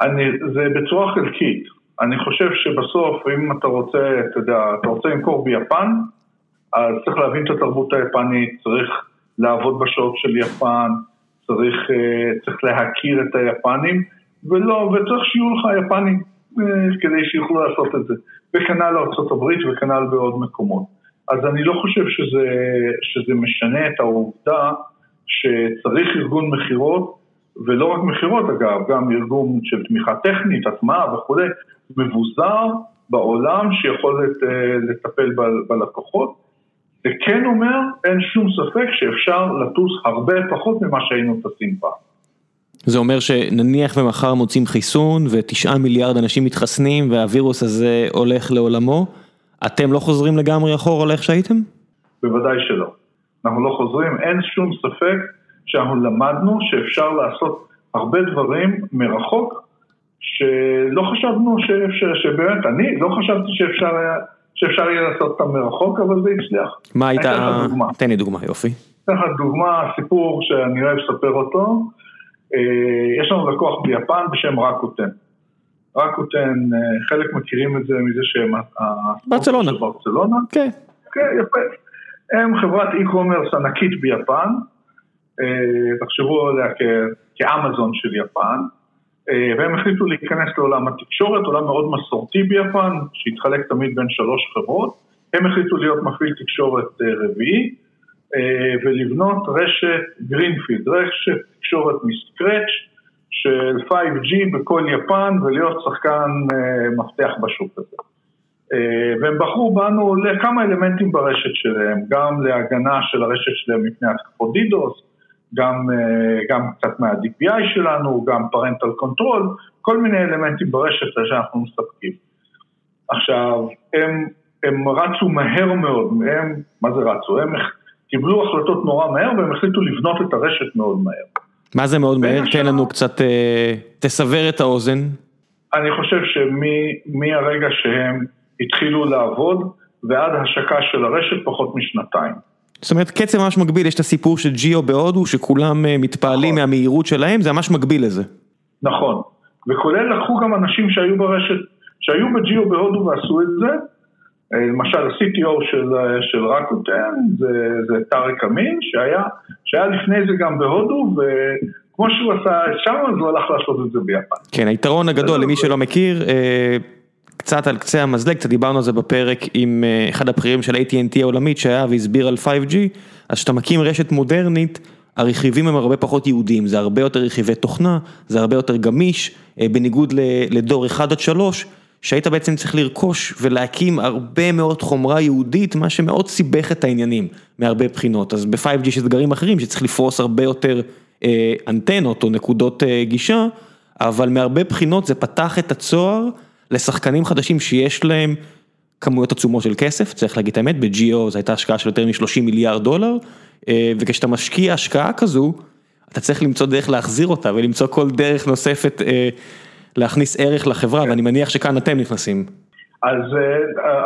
Speaker 2: אני, זה בצורה חלקית. אני חושב שבסוף, אם אתה רוצה, אתה יודע, אתה רוצה למכור ביפן, אז צריך להבין את התרבות היפנית, צריך לעבוד בשעות של יפן, צריך, אה, צריך להכיר את היפנים, ולא, וצריך שיהיו לך יפנים אה, כדי שיוכלו לעשות את זה. וכנ"ל לארה"ב וכנ"ל בעוד מקומות. אז אני לא חושב שזה, שזה משנה את העובדה שצריך ארגון מכירות, ולא רק מכירות אגב, גם ארגון של תמיכה טכנית, הטמעה וכולי, מבוזר בעולם שיכול לטפל בלקוחות. זה כן אומר, אין שום ספק שאפשר לטוס הרבה פחות ממה שהיינו טסים פעם.
Speaker 1: זה אומר שנניח ומחר מוצאים חיסון ותשעה מיליארד אנשים מתחסנים והווירוס הזה הולך לעולמו, אתם לא חוזרים לגמרי אחורה לאיך שהייתם?
Speaker 2: בוודאי שלא. אנחנו לא חוזרים, אין שום ספק שאנחנו למדנו שאפשר לעשות הרבה דברים מרחוק, שלא חשבנו שאפשר, שבאמת, אני לא חשבתי שאפשר היה, שאפשר יהיה לעשות אותם מרחוק, אבל זה הצליח.
Speaker 1: מה הייתה, תן לי דוגמה, יופי.
Speaker 2: אתן לך דוגמה, סיפור שאני אוהב לספר אותו, אה, יש לנו לקוח ביפן בשם רקוטן. רקוטן, אה, חלק מכירים את זה מזה שהם...
Speaker 1: ברצלונה.
Speaker 2: ברצלונה. כן. כן, יפה. הם חברת e-commerce ענקית ביפן, אה, תחשבו עליה כאמזון של יפן, אה, והם החליטו להיכנס לעולם התקשורת, עולם מאוד מסורתי ביפן, שהתחלק תמיד בין שלוש חברות, הם החליטו להיות מפעיל תקשורת אה, רביעי, ולבנות רשת greenfield, רשת תקשורת מ scratch של 5G בכל יפן ולהיות שחקן מפתח בשוק הזה. אה, והם בחרו בנו לכמה אלמנטים ברשת שלהם, גם להגנה של הרשת שלהם מפני התקפות DDoS, גם, אה, גם קצת מה-DPI שלנו, גם parental control, כל מיני אלמנטים ברשת שאנחנו מספקים. עכשיו, הם, הם רצו מהר מאוד, הם, מה זה רצו? הם קיבלו החלטות נורא מהר והם החליטו לבנות את הרשת מאוד מהר.
Speaker 1: מה זה מאוד מהר? תן לנו קצת, אה, תסבר את האוזן.
Speaker 2: אני חושב שמהרגע שהם התחילו לעבוד, ועד השקה של הרשת פחות משנתיים.
Speaker 1: זאת אומרת קצב ממש מקביל, יש את הסיפור של ג'יו בהודו, שכולם אה, מתפעלים נכון. מהמהירות שלהם, זה ממש מקביל לזה.
Speaker 2: נכון, וכולל לקחו גם אנשים שהיו ברשת, שהיו בג'יו בהודו ועשו את זה, אה, למשל ה-CTO של, אה, של רקוטן, זה, זה טארק אמין, שהיה, שהיה לפני זה גם בהודו, וכמו שהוא עשה שם, אז הוא הלך לעשות את זה ביפן.
Speaker 1: כן, היתרון הגדול למי שלא מכיר, קצת על קצה המזלג, קצת דיברנו על זה בפרק עם אה, אחד הבכירים של AT&T העולמית שהיה והסביר על 5G, אז כשאתה מקים רשת מודרנית, הרכיבים הם הרבה פחות יהודיים, זה הרבה יותר רכיבי תוכנה, זה הרבה יותר גמיש, בניגוד לדור 1 עד 3, שהיית בעצם צריך לרכוש ולהקים הרבה מאוד חומרה יהודית, מה שמאוד סיבך את העניינים מהרבה בחינות, אז ב-5G יש אתגרים אחרים שצריך לפרוס הרבה יותר אנטנות או נקודות גישה, אבל מהרבה בחינות זה פתח את הצוהר לשחקנים חדשים שיש להם כמויות עצומות של כסף, צריך להגיד את האמת, ב-GO זו הייתה השקעה של יותר מ-30 מיליארד דולר, וכשאתה משקיע השקעה כזו, אתה צריך למצוא דרך להחזיר אותה ולמצוא כל דרך נוספת להכניס ערך לחברה, ואני מניח שכאן אתם נכנסים.
Speaker 2: אז,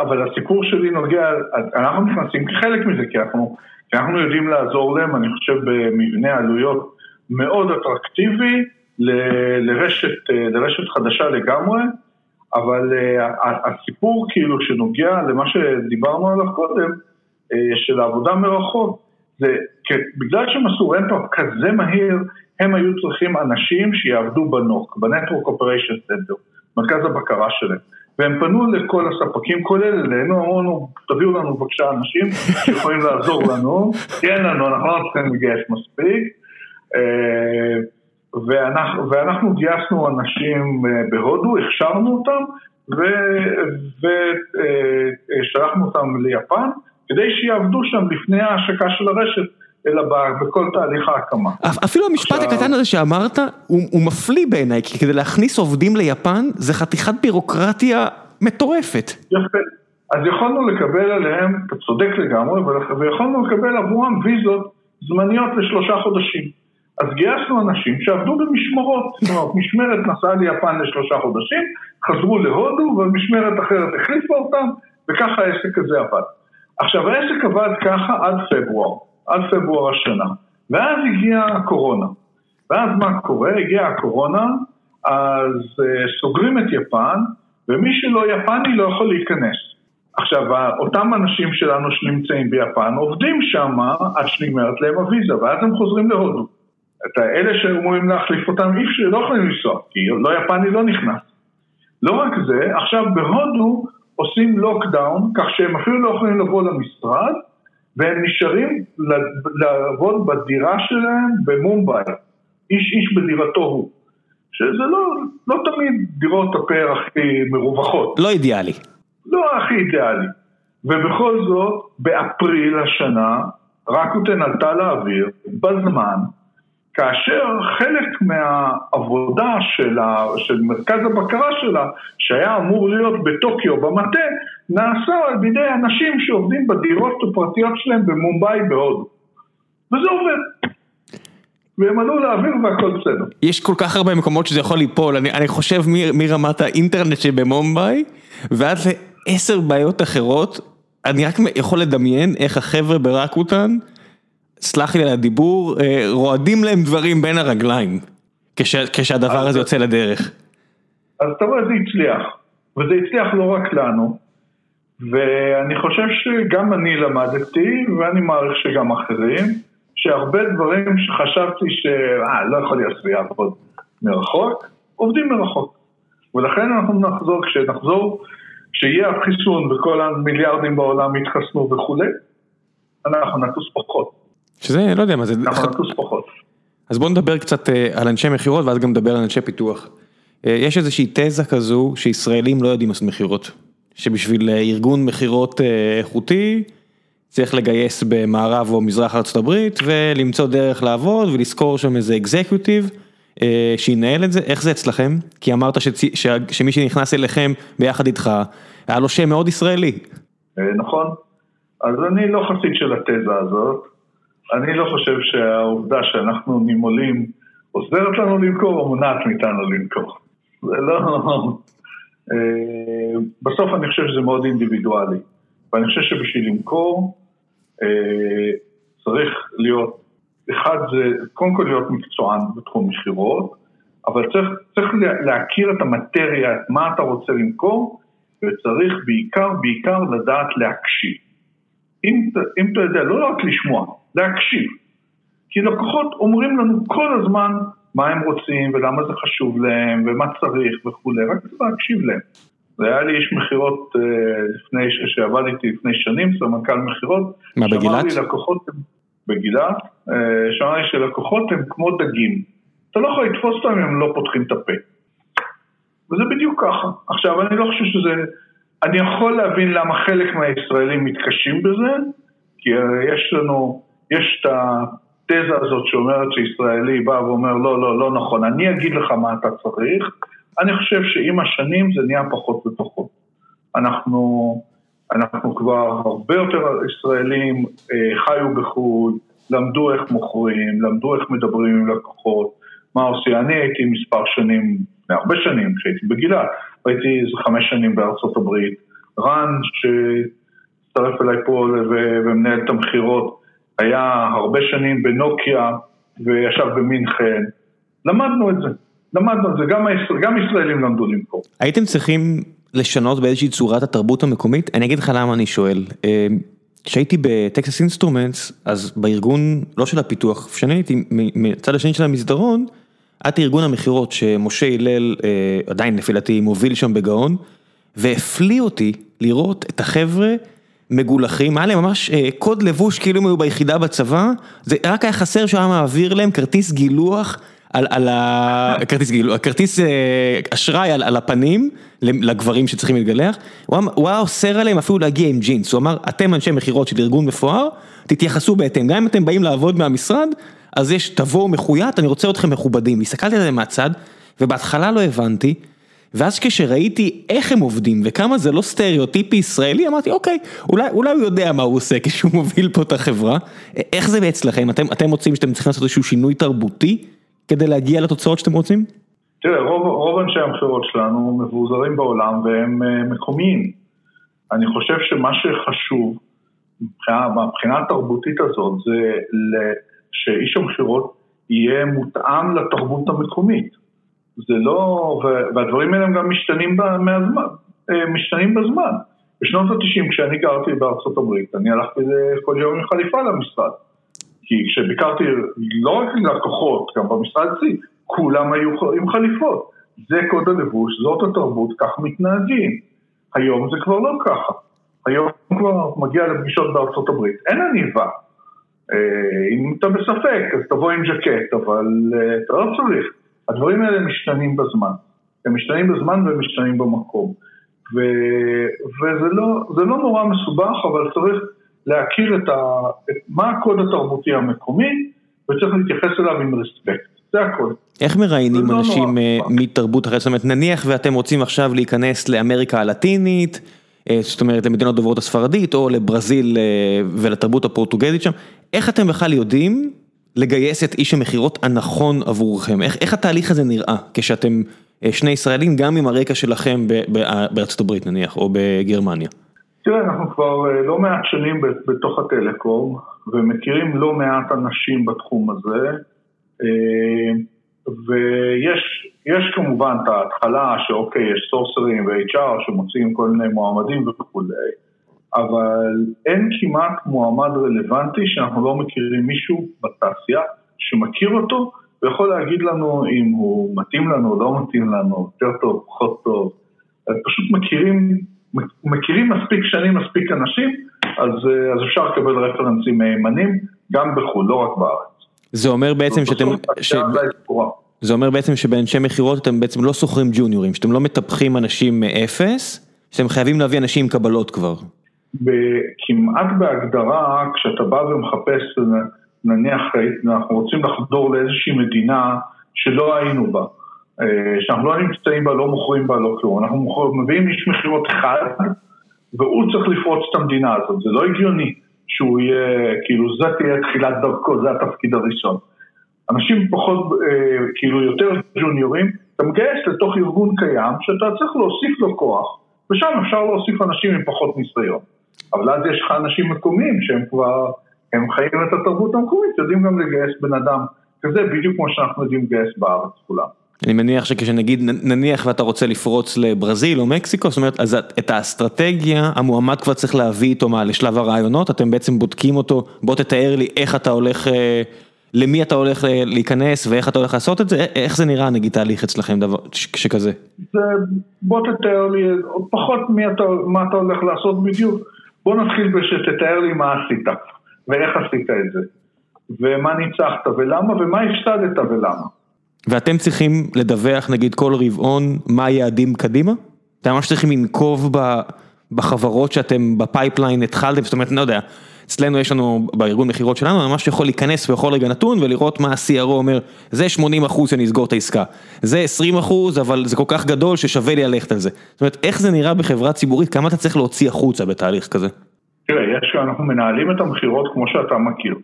Speaker 2: אבל הסיפור שלי נוגע, אנחנו נכנסים כחלק מזה, כי אנחנו, כי אנחנו יודעים לעזור להם, אני חושב במבנה עלויות מאוד אטרקטיבי לרשת, לרשת חדשה לגמרי, אבל הסיפור כאילו שנוגע למה שדיברנו עליו קודם, של העבודה מרחוק, זה בגלל שהם עשו רמפאפ כזה מהיר, הם היו צריכים אנשים שיעבדו בנוק, ב-Network Operation Center, מרכז הבקרה שלהם. והם פנו לכל הספקים, כולל אלינו, אמרו לנו, תביאו לנו בבקשה אנשים שיכולים לעזור לנו, כי אין לנו, אנחנו לא צריכים לגייס מספיק. ואנחנו, ואנחנו גייסנו אנשים בהודו, הכשרנו אותם ושלחנו אותם ליפן כדי שיעבדו שם לפני ההשקה של הרשת, אלא בכל תהליך ההקמה.
Speaker 1: אפילו המשפט הקטן הזה שאמרת הוא מפליא בעיניי, כי כדי להכניס עובדים ליפן זה חתיכת בירוקרטיה מטורפת.
Speaker 2: יפה, אז יכולנו לקבל עליהם, אתה צודק לגמרי, ויכולנו לקבל עבורם ויזות זמניות לשלושה חודשים. אז גייסנו אנשים שעבדו במשמרות, משמרת נסעה ליפן לשלושה חודשים, חזרו להודו ומשמרת אחרת החליפה אותם, וככה העסק הזה עבד. עכשיו העסק עבד ככה עד פברואר, עד פברואר השנה, ואז הגיעה הקורונה. ואז מה קורה? הגיעה הקורונה, אז uh, סוגרים את יפן, ומי שלא יפני לא יכול להיכנס. עכשיו, אותם אנשים שלנו שנמצאים ביפן עובדים שם עד שנגמרת להם הוויזה, ואז הם חוזרים להודו. את האלה שאמורים להחליף אותם אי אפשר, לא יכולים לנסוע, כי לא יפני לא נכנס. לא רק זה, עכשיו בהודו עושים לוקדאון, כך שהם אפילו לא יכולים לבוא למשרד, והם נשארים לעבוד בדירה שלהם במומבאי, איש איש בדירתו הוא. שזה לא, לא תמיד דירות הפאר הכי מרווחות.
Speaker 1: לא אידיאלי.
Speaker 2: לא הכי אידיאלי. ובכל זאת, באפריל השנה, רקוטן עלתה לאוויר, בזמן, כאשר חלק מהעבודה של, ה, של מרכז הבקרה שלה, שהיה אמור להיות בטוקיו במטה, נעשה על ידי אנשים שעובדים בדירות הפרטיות שלהם במומבאי בהודו. וזה עובד. והם עלו לאוויר והכל בסדר.
Speaker 1: יש כל כך הרבה מקומות שזה יכול ליפול, אני, אני חושב מרמת האינטרנט שבמומבאי, ועד לעשר בעיות אחרות, אני רק יכול לדמיין איך החבר'ה ברקוטן, סלח לי על הדיבור, רועדים להם דברים בין הרגליים, כשהדבר הזה יוצא לדרך.
Speaker 2: אז אתה רואה, זה הצליח, וזה הצליח לא רק לנו, ואני חושב שגם אני למדתי, ואני מעריך שגם אחרים, שהרבה דברים שחשבתי שלא יכול להיות לעבוד מרחוק, עובדים מרחוק. ולכן אנחנו נחזור, כשנחזור, כשיהיה החיסון וכל המיליארדים בעולם יתחסנו וכולי, אנחנו נטוס פחות.
Speaker 1: שזה, לא יודע מה זה...
Speaker 2: אנחנו נטוס פחות.
Speaker 1: אז בואו נדבר קצת על אנשי מכירות ואז גם נדבר על אנשי פיתוח. יש איזושהי תזה כזו שישראלים לא יודעים לעשות מכירות. שבשביל ארגון מכירות איכותי צריך לגייס במערב או מזרח הברית ולמצוא דרך לעבוד ולזכור שם איזה אקזקיוטיב שינהל את זה, איך זה אצלכם? כי אמרת שמי שנכנס אליכם ביחד איתך היה לו שם מאוד ישראלי.
Speaker 2: נכון, אז אני לא חסיד של התזה הזאת. אני לא חושב שהעובדה שאנחנו נימולים עוזרת לנו למכור או מונעת מאיתנו למכור. זה לא... בסוף אני חושב שזה מאוד אינדיבידואלי. ואני חושב שבשביל למכור צריך להיות, אחד זה קודם כל להיות מקצוען בתחום מכירות, אבל צריך, צריך להכיר את המטריה, את מה אתה רוצה למכור, וצריך בעיקר, בעיקר לדעת להקשיב. אם, אם אתה יודע, לא רק לשמוע, להקשיב. כי לקוחות אומרים לנו כל הזמן מה הם רוצים ולמה זה חשוב להם ומה צריך וכולי, רק צריך להקשיב להם. זה היה לי איש מכירות לפני, שעבד איתי לפני שנים, סמנכ"ל מכירות.
Speaker 1: מה בגילת?
Speaker 2: לי לקוחות, בגילת, שאמר לי שלקוחות הם כמו דגים. אתה לא יכול לתפוס אותם אם הם לא פותחים את הפה. וזה בדיוק ככה. עכשיו, אני לא חושב שזה... אני יכול להבין למה חלק מהישראלים מתקשים בזה, כי יש לנו, יש את התזה הזאת שאומרת שישראלי בא ואומר לא, לא, לא נכון, אני אגיד לך מה אתה צריך, אני חושב שעם השנים זה נהיה פחות ופחות. אנחנו, אנחנו כבר הרבה יותר ישראלים אה, חיו בחו"ל, למדו איך מוכרים, למדו איך מדברים עם לקוחות, מה עושים, אני הייתי מספר שנים, הרבה שנים כשהייתי בגילה, הייתי איזה חמש שנים בארצות הברית, רן שהצטרף אליי פה ומנהל את המכירות, היה הרבה שנים בנוקיה וישב במינכן, למדנו את זה, למדנו את זה, גם, הישראל, גם ישראלים למדו למכור.
Speaker 1: הייתם צריכים לשנות באיזושהי צורה את התרבות המקומית? אני אגיד לך למה אני שואל. אה, כשהייתי בטקסס אינסטרומנטס, אז בארגון, לא של הפיתוח, כשאני הייתי מצד השני של המסדרון, את ארגון המכירות שמשה הלל, אה, עדיין לפי דעתי, מוביל שם בגאון, והפליא אותי לראות את החבר'ה מגולחים, היה להם ממש אה, קוד לבוש כאילו הם היו ביחידה בצבא, זה רק היה חסר שהוא היה מעביר להם כרטיס גילוח. על על הכרטיס [LAUGHS] גילוח, כרטיס אשראי על על הפנים לגברים שצריכים להתגלח, הוא היה אוסר עליהם אפילו להגיע עם ג'ינס, הוא אמר אתם אנשי מכירות של ארגון מפואר, תתייחסו בהתאם, גם אם אתם באים לעבוד מהמשרד, אז יש, תבואו מחויית, אני רוצה אתכם מכובדים. הסתכלתי על זה מהצד, ובהתחלה לא הבנתי, ואז כשראיתי איך הם עובדים וכמה זה לא סטריאוטיפי ישראלי, אמרתי אוקיי, אולי, אולי הוא יודע מה הוא עושה [LAUGHS] כשהוא מוביל פה את החברה. איך זה אצלכם? אתם, אתם מוצאים שאתם צריכים לעשות איזשהו שינוי תרבותי כדי להגיע לתוצאות שאתם רוצים?
Speaker 2: תראה, רוב, רוב אנשי המכירות שלנו מבוזרים בעולם והם uh, מקומיים. אני חושב שמה שחשוב מבחינה התרבותית הזאת זה שאיש המכירות יהיה מותאם לתרבות המקומית. זה לא, והדברים האלה הם גם משתנים מהזמן, אה, משתנים בזמן. בשנות ה-90 כשאני גרתי בארצות הברית, אני הלכתי כל יום עם חליפה למשרד. כי כשביקרתי לא רק עם לקוחות, גם במשרד אצלי, כולם היו עם חליפות. זה קוד הלבוש, זאת התרבות, כך מתנהגים. היום זה כבר לא ככה. היום כבר מגיע לפגישות בארצות הברית. אין עניבה. אה, אם אתה בספק, אז תבוא עם ז'קט, אבל אה, אתה לא צריך. הדברים האלה משתנים בזמן. הם משתנים בזמן והם משתנים במקום. ו, וזה לא, לא נורא מסובך, אבל צריך להכיר את, ה, את מה הקוד התרבותי המקומי, וצריך להתייחס אליו עם רספקט. זה הכל.
Speaker 1: איך מראיינים לא אנשים אה, מתרבות אחרת? זאת אומרת, נניח ואתם רוצים עכשיו להיכנס לאמריקה הלטינית, זאת אומרת למדינות דוברות הספרדית, או לברזיל ולתרבות הפורטוגזית שם, איך אתם בכלל יודעים לגייס את איש המכירות הנכון עבורכם? איך איך התהליך הזה נראה כשאתם אה, שני ישראלים, גם עם הרקע שלכם בארצות הברית נניח, או בגרמניה?
Speaker 2: תראה, אנחנו כבר אה, לא מעט שנים בתוך הטלקום, ומכירים לא מעט אנשים בתחום הזה, אה, ויש כמובן את ההתחלה שאוקיי, יש סורסרים ו-HR שמוצאים כל מיני מועמדים וכולי. אבל אין כמעט מועמד רלוונטי שאנחנו לא מכירים מישהו בתעשייה שמכיר אותו ויכול להגיד לנו אם הוא מתאים לנו או לא מתאים לנו, יותר טוב, פחות טוב. פשוט מכירים, מכירים מספיק שנים, מספיק אנשים, אז, אז אפשר לקבל רפרנסים מהימנים גם בחו"ל, לא רק בארץ.
Speaker 1: זה אומר בעצם שאתם... ש... זה אומר בעצם שבאנשי מכירות אתם בעצם לא שוכרים ג'וניורים, שאתם לא מטפחים אנשים מאפס, שאתם חייבים להביא אנשים עם קבלות כבר.
Speaker 2: כמעט בהגדרה, כשאתה בא ומחפש, נניח אנחנו רוצים לחדור לאיזושהי מדינה שלא היינו בה, אה, שאנחנו לא נמצאים בה, לא מוכרים בה, לא כלום, אנחנו מוכרים, מביאים איש מכירות אחד והוא צריך לפרוץ את המדינה הזאת, זה לא הגיוני שהוא יהיה, כאילו זה תהיה תחילת דרכו, זה התפקיד הראשון. אנשים פחות, אה, כאילו יותר ג'וניורים, אתה מגייס לתוך ארגון קיים שאתה צריך להוסיף לו כוח, ושם אפשר להוסיף אנשים עם פחות ניסיון. אבל אז יש לך אנשים מקומיים שהם כבר, הם חיים את התרבות המקומית, יודעים גם לגייס בן אדם כזה בדיוק כמו שאנחנו יודעים לגייס בארץ כולם.
Speaker 1: אני מניח שכשנגיד, נניח ואתה רוצה לפרוץ לברזיל או מקסיקו, זאת אומרת, אז את האסטרטגיה, המועמד כבר צריך להביא איתו מה, לשלב הרעיונות, אתם בעצם בודקים אותו, בוא תתאר לי איך אתה הולך, אה, למי אתה הולך אה, להיכנס ואיך אתה הולך לעשות את זה, איך זה נראה נגיד תהליך אצלכם דבר שכזה?
Speaker 2: זה, בוא תתאר לי, פחות מי אתה, מה אתה הולך לעשות בדיוק. בוא נתחיל בשתתאר לי מה עשית ואיך עשית את זה. ומה ניצחת ולמה, ומה הפסדת ולמה.
Speaker 1: ואתם צריכים לדווח נגיד כל רבעון מה היעדים קדימה? אתם ממש צריכים לנקוב בחברות שאתם ב pipeline התחלתם, זאת אומרת, אני לא יודע, אצלנו יש לנו בארגון מכירות שלנו, ממש יכול להיכנס בכל רגע נתון ולראות מה ה-CRO אומר, זה 80 אחוז שאני אסגור את העסקה, זה 20 אחוז אבל זה כל כך גדול ששווה לי ללכת על זה. זאת אומרת, איך זה נראה בחברה ציבורית, כמה אתה צריך להוציא החוצה בתהליך כזה?
Speaker 2: תראה, יש, אנחנו מנהלים את המכירות כמו שאתה מכיר.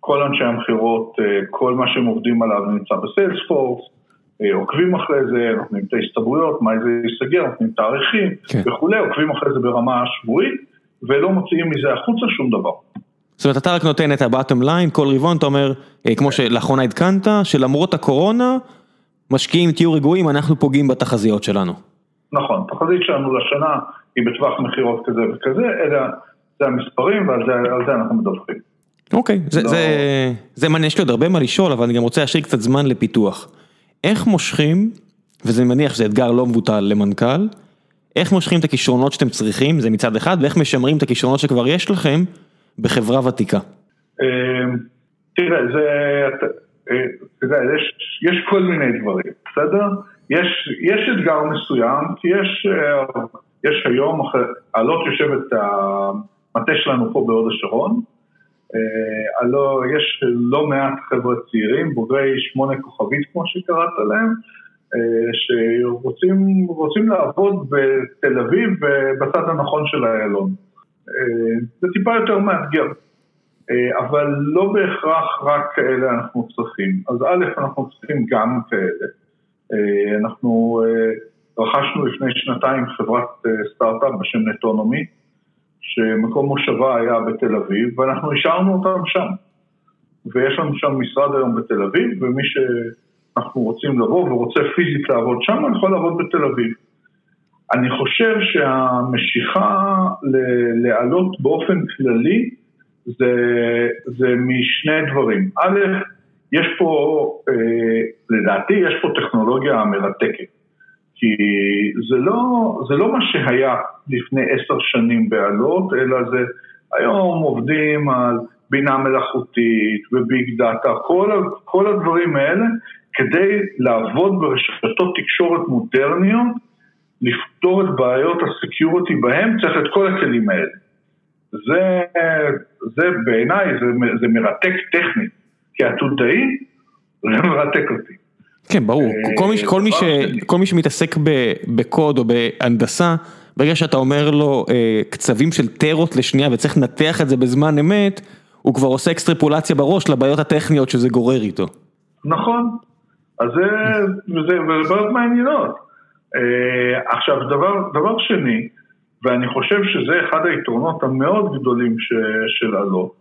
Speaker 2: כל אנשי המכירות, אה, כל מה שהם עובדים עליו נמצא בסיילספורס, אה, עוקבים אחרי זה, נותנים את ההסתברויות, מה זה ייסגר, נותנים תאריכים כן. וכולי, עוקבים אחרי זה ברמה שבועית, ולא מוציאים מזה החוצה שום דבר.
Speaker 1: זאת אומרת, אתה רק נותן את ה-bottom line, כל רבעון אתה אומר, אה, כמו שלאחרונה עדכנת, שלמרות הקורונה, משקיעים תהיו רגועים, אנחנו פוגעים בתחזיות שלנו.
Speaker 2: נכון, תחזית שלנו לשנה היא בטווח מכירות כזה וכזה, אלה זה המספרים ועל זה, זה אנחנו מדווחים.
Speaker 1: אוקיי, זה, לא... זה, זה מעניין, יש לי עוד הרבה מה לשאול, אבל אני גם רוצה להשאיר קצת זמן לפיתוח. איך מושכים, וזה מניח שזה אתגר לא מבוטל למנכ"ל, איך מושכים את הכישרונות שאתם צריכים, זה מצד אחד, ואיך משמרים את הכישרונות שכבר יש לכם בחברה ותיקה?
Speaker 2: אמ, תראה, זה, אה, יודע, יש, יש כל מיני דברים, בסדר? יש, יש אתגר מסוים, כי יש, אה, יש היום, עלות יושבת המטה שלנו פה בהוד השרון, אה, הלא יש לא מעט חבר'ה צעירים, בוגרי שמונה כוכבית כמו שקראת להם, שרוצים לעבוד בתל אביב ובצד הנכון של איילון. זה טיפה יותר מאתגר. אה, אבל לא בהכרח רק כאלה אנחנו צריכים. אז א', אנחנו צריכים גם כאלה. אה, אנחנו אה, רכשנו לפני שנתיים חברת סטארט-אפ בשם נטונומי, שמקום מושבה היה בתל אביב, ואנחנו השארנו אותם שם. ויש לנו שם משרד היום בתל אביב, ומי שאנחנו רוצים לבוא ורוצה פיזית לעבוד שם, יכול לעבוד בתל אביב. אני חושב שהמשיכה לעלות באופן כללי זה, זה משני דברים. א', יש פה, אה, לדעתי יש פה טכנולוגיה מרתקת. כי זה לא, זה לא מה שהיה לפני עשר שנים בעלות, אלא זה היום עובדים על בינה מלאכותית וביג דאטה, כל, כל הדברים האלה, כדי לעבוד ברשתות תקשורת מודרניות, לפתור את בעיות הסקיוריטי בהם, צריך את כל הכלים האלה. זה, זה בעיניי, זה, זה מרתק טכנית, כעתודאי, זה מרתק אותי.
Speaker 1: כן, ברור. אה, כל מי, כל, מי ש, כל מי שמתעסק בקוד או בהנדסה, ברגע שאתה אומר לו אה, קצבים של טרות לשנייה וצריך לנתח את זה בזמן אמת, הוא כבר עושה אקסטרפולציה בראש לבעיות הטכניות שזה גורר איתו.
Speaker 2: נכון, אז זה, זה, זה בעיות מעניינות. אה, עכשיו, דבר, דבר שני, ואני חושב שזה אחד היתרונות המאוד גדולים ש, של אלו.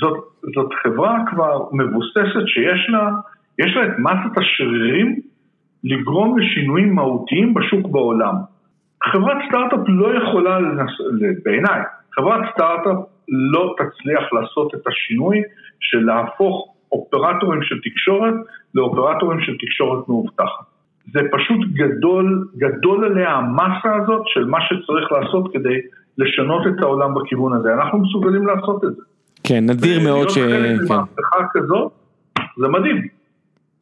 Speaker 2: זאת, זאת חברה כבר מבוססת שיש לה, יש לה את מסת השרירים לגרום לשינויים מהותיים בשוק בעולם. חברת סטארט-אפ לא יכולה, לנס... בעיניי, חברת סטארט-אפ לא תצליח לעשות את השינוי של להפוך אופרטורים של תקשורת לאופרטורים של תקשורת מאובטחת. זה פשוט גדול, גדול עליה המסה הזאת של מה שצריך לעשות כדי לשנות את העולם בכיוון הזה. אנחנו מסוגלים לעשות את זה.
Speaker 1: כן, נדיר מאוד ש... להיות
Speaker 2: חלק ממהפכה כזאת, זה מדהים.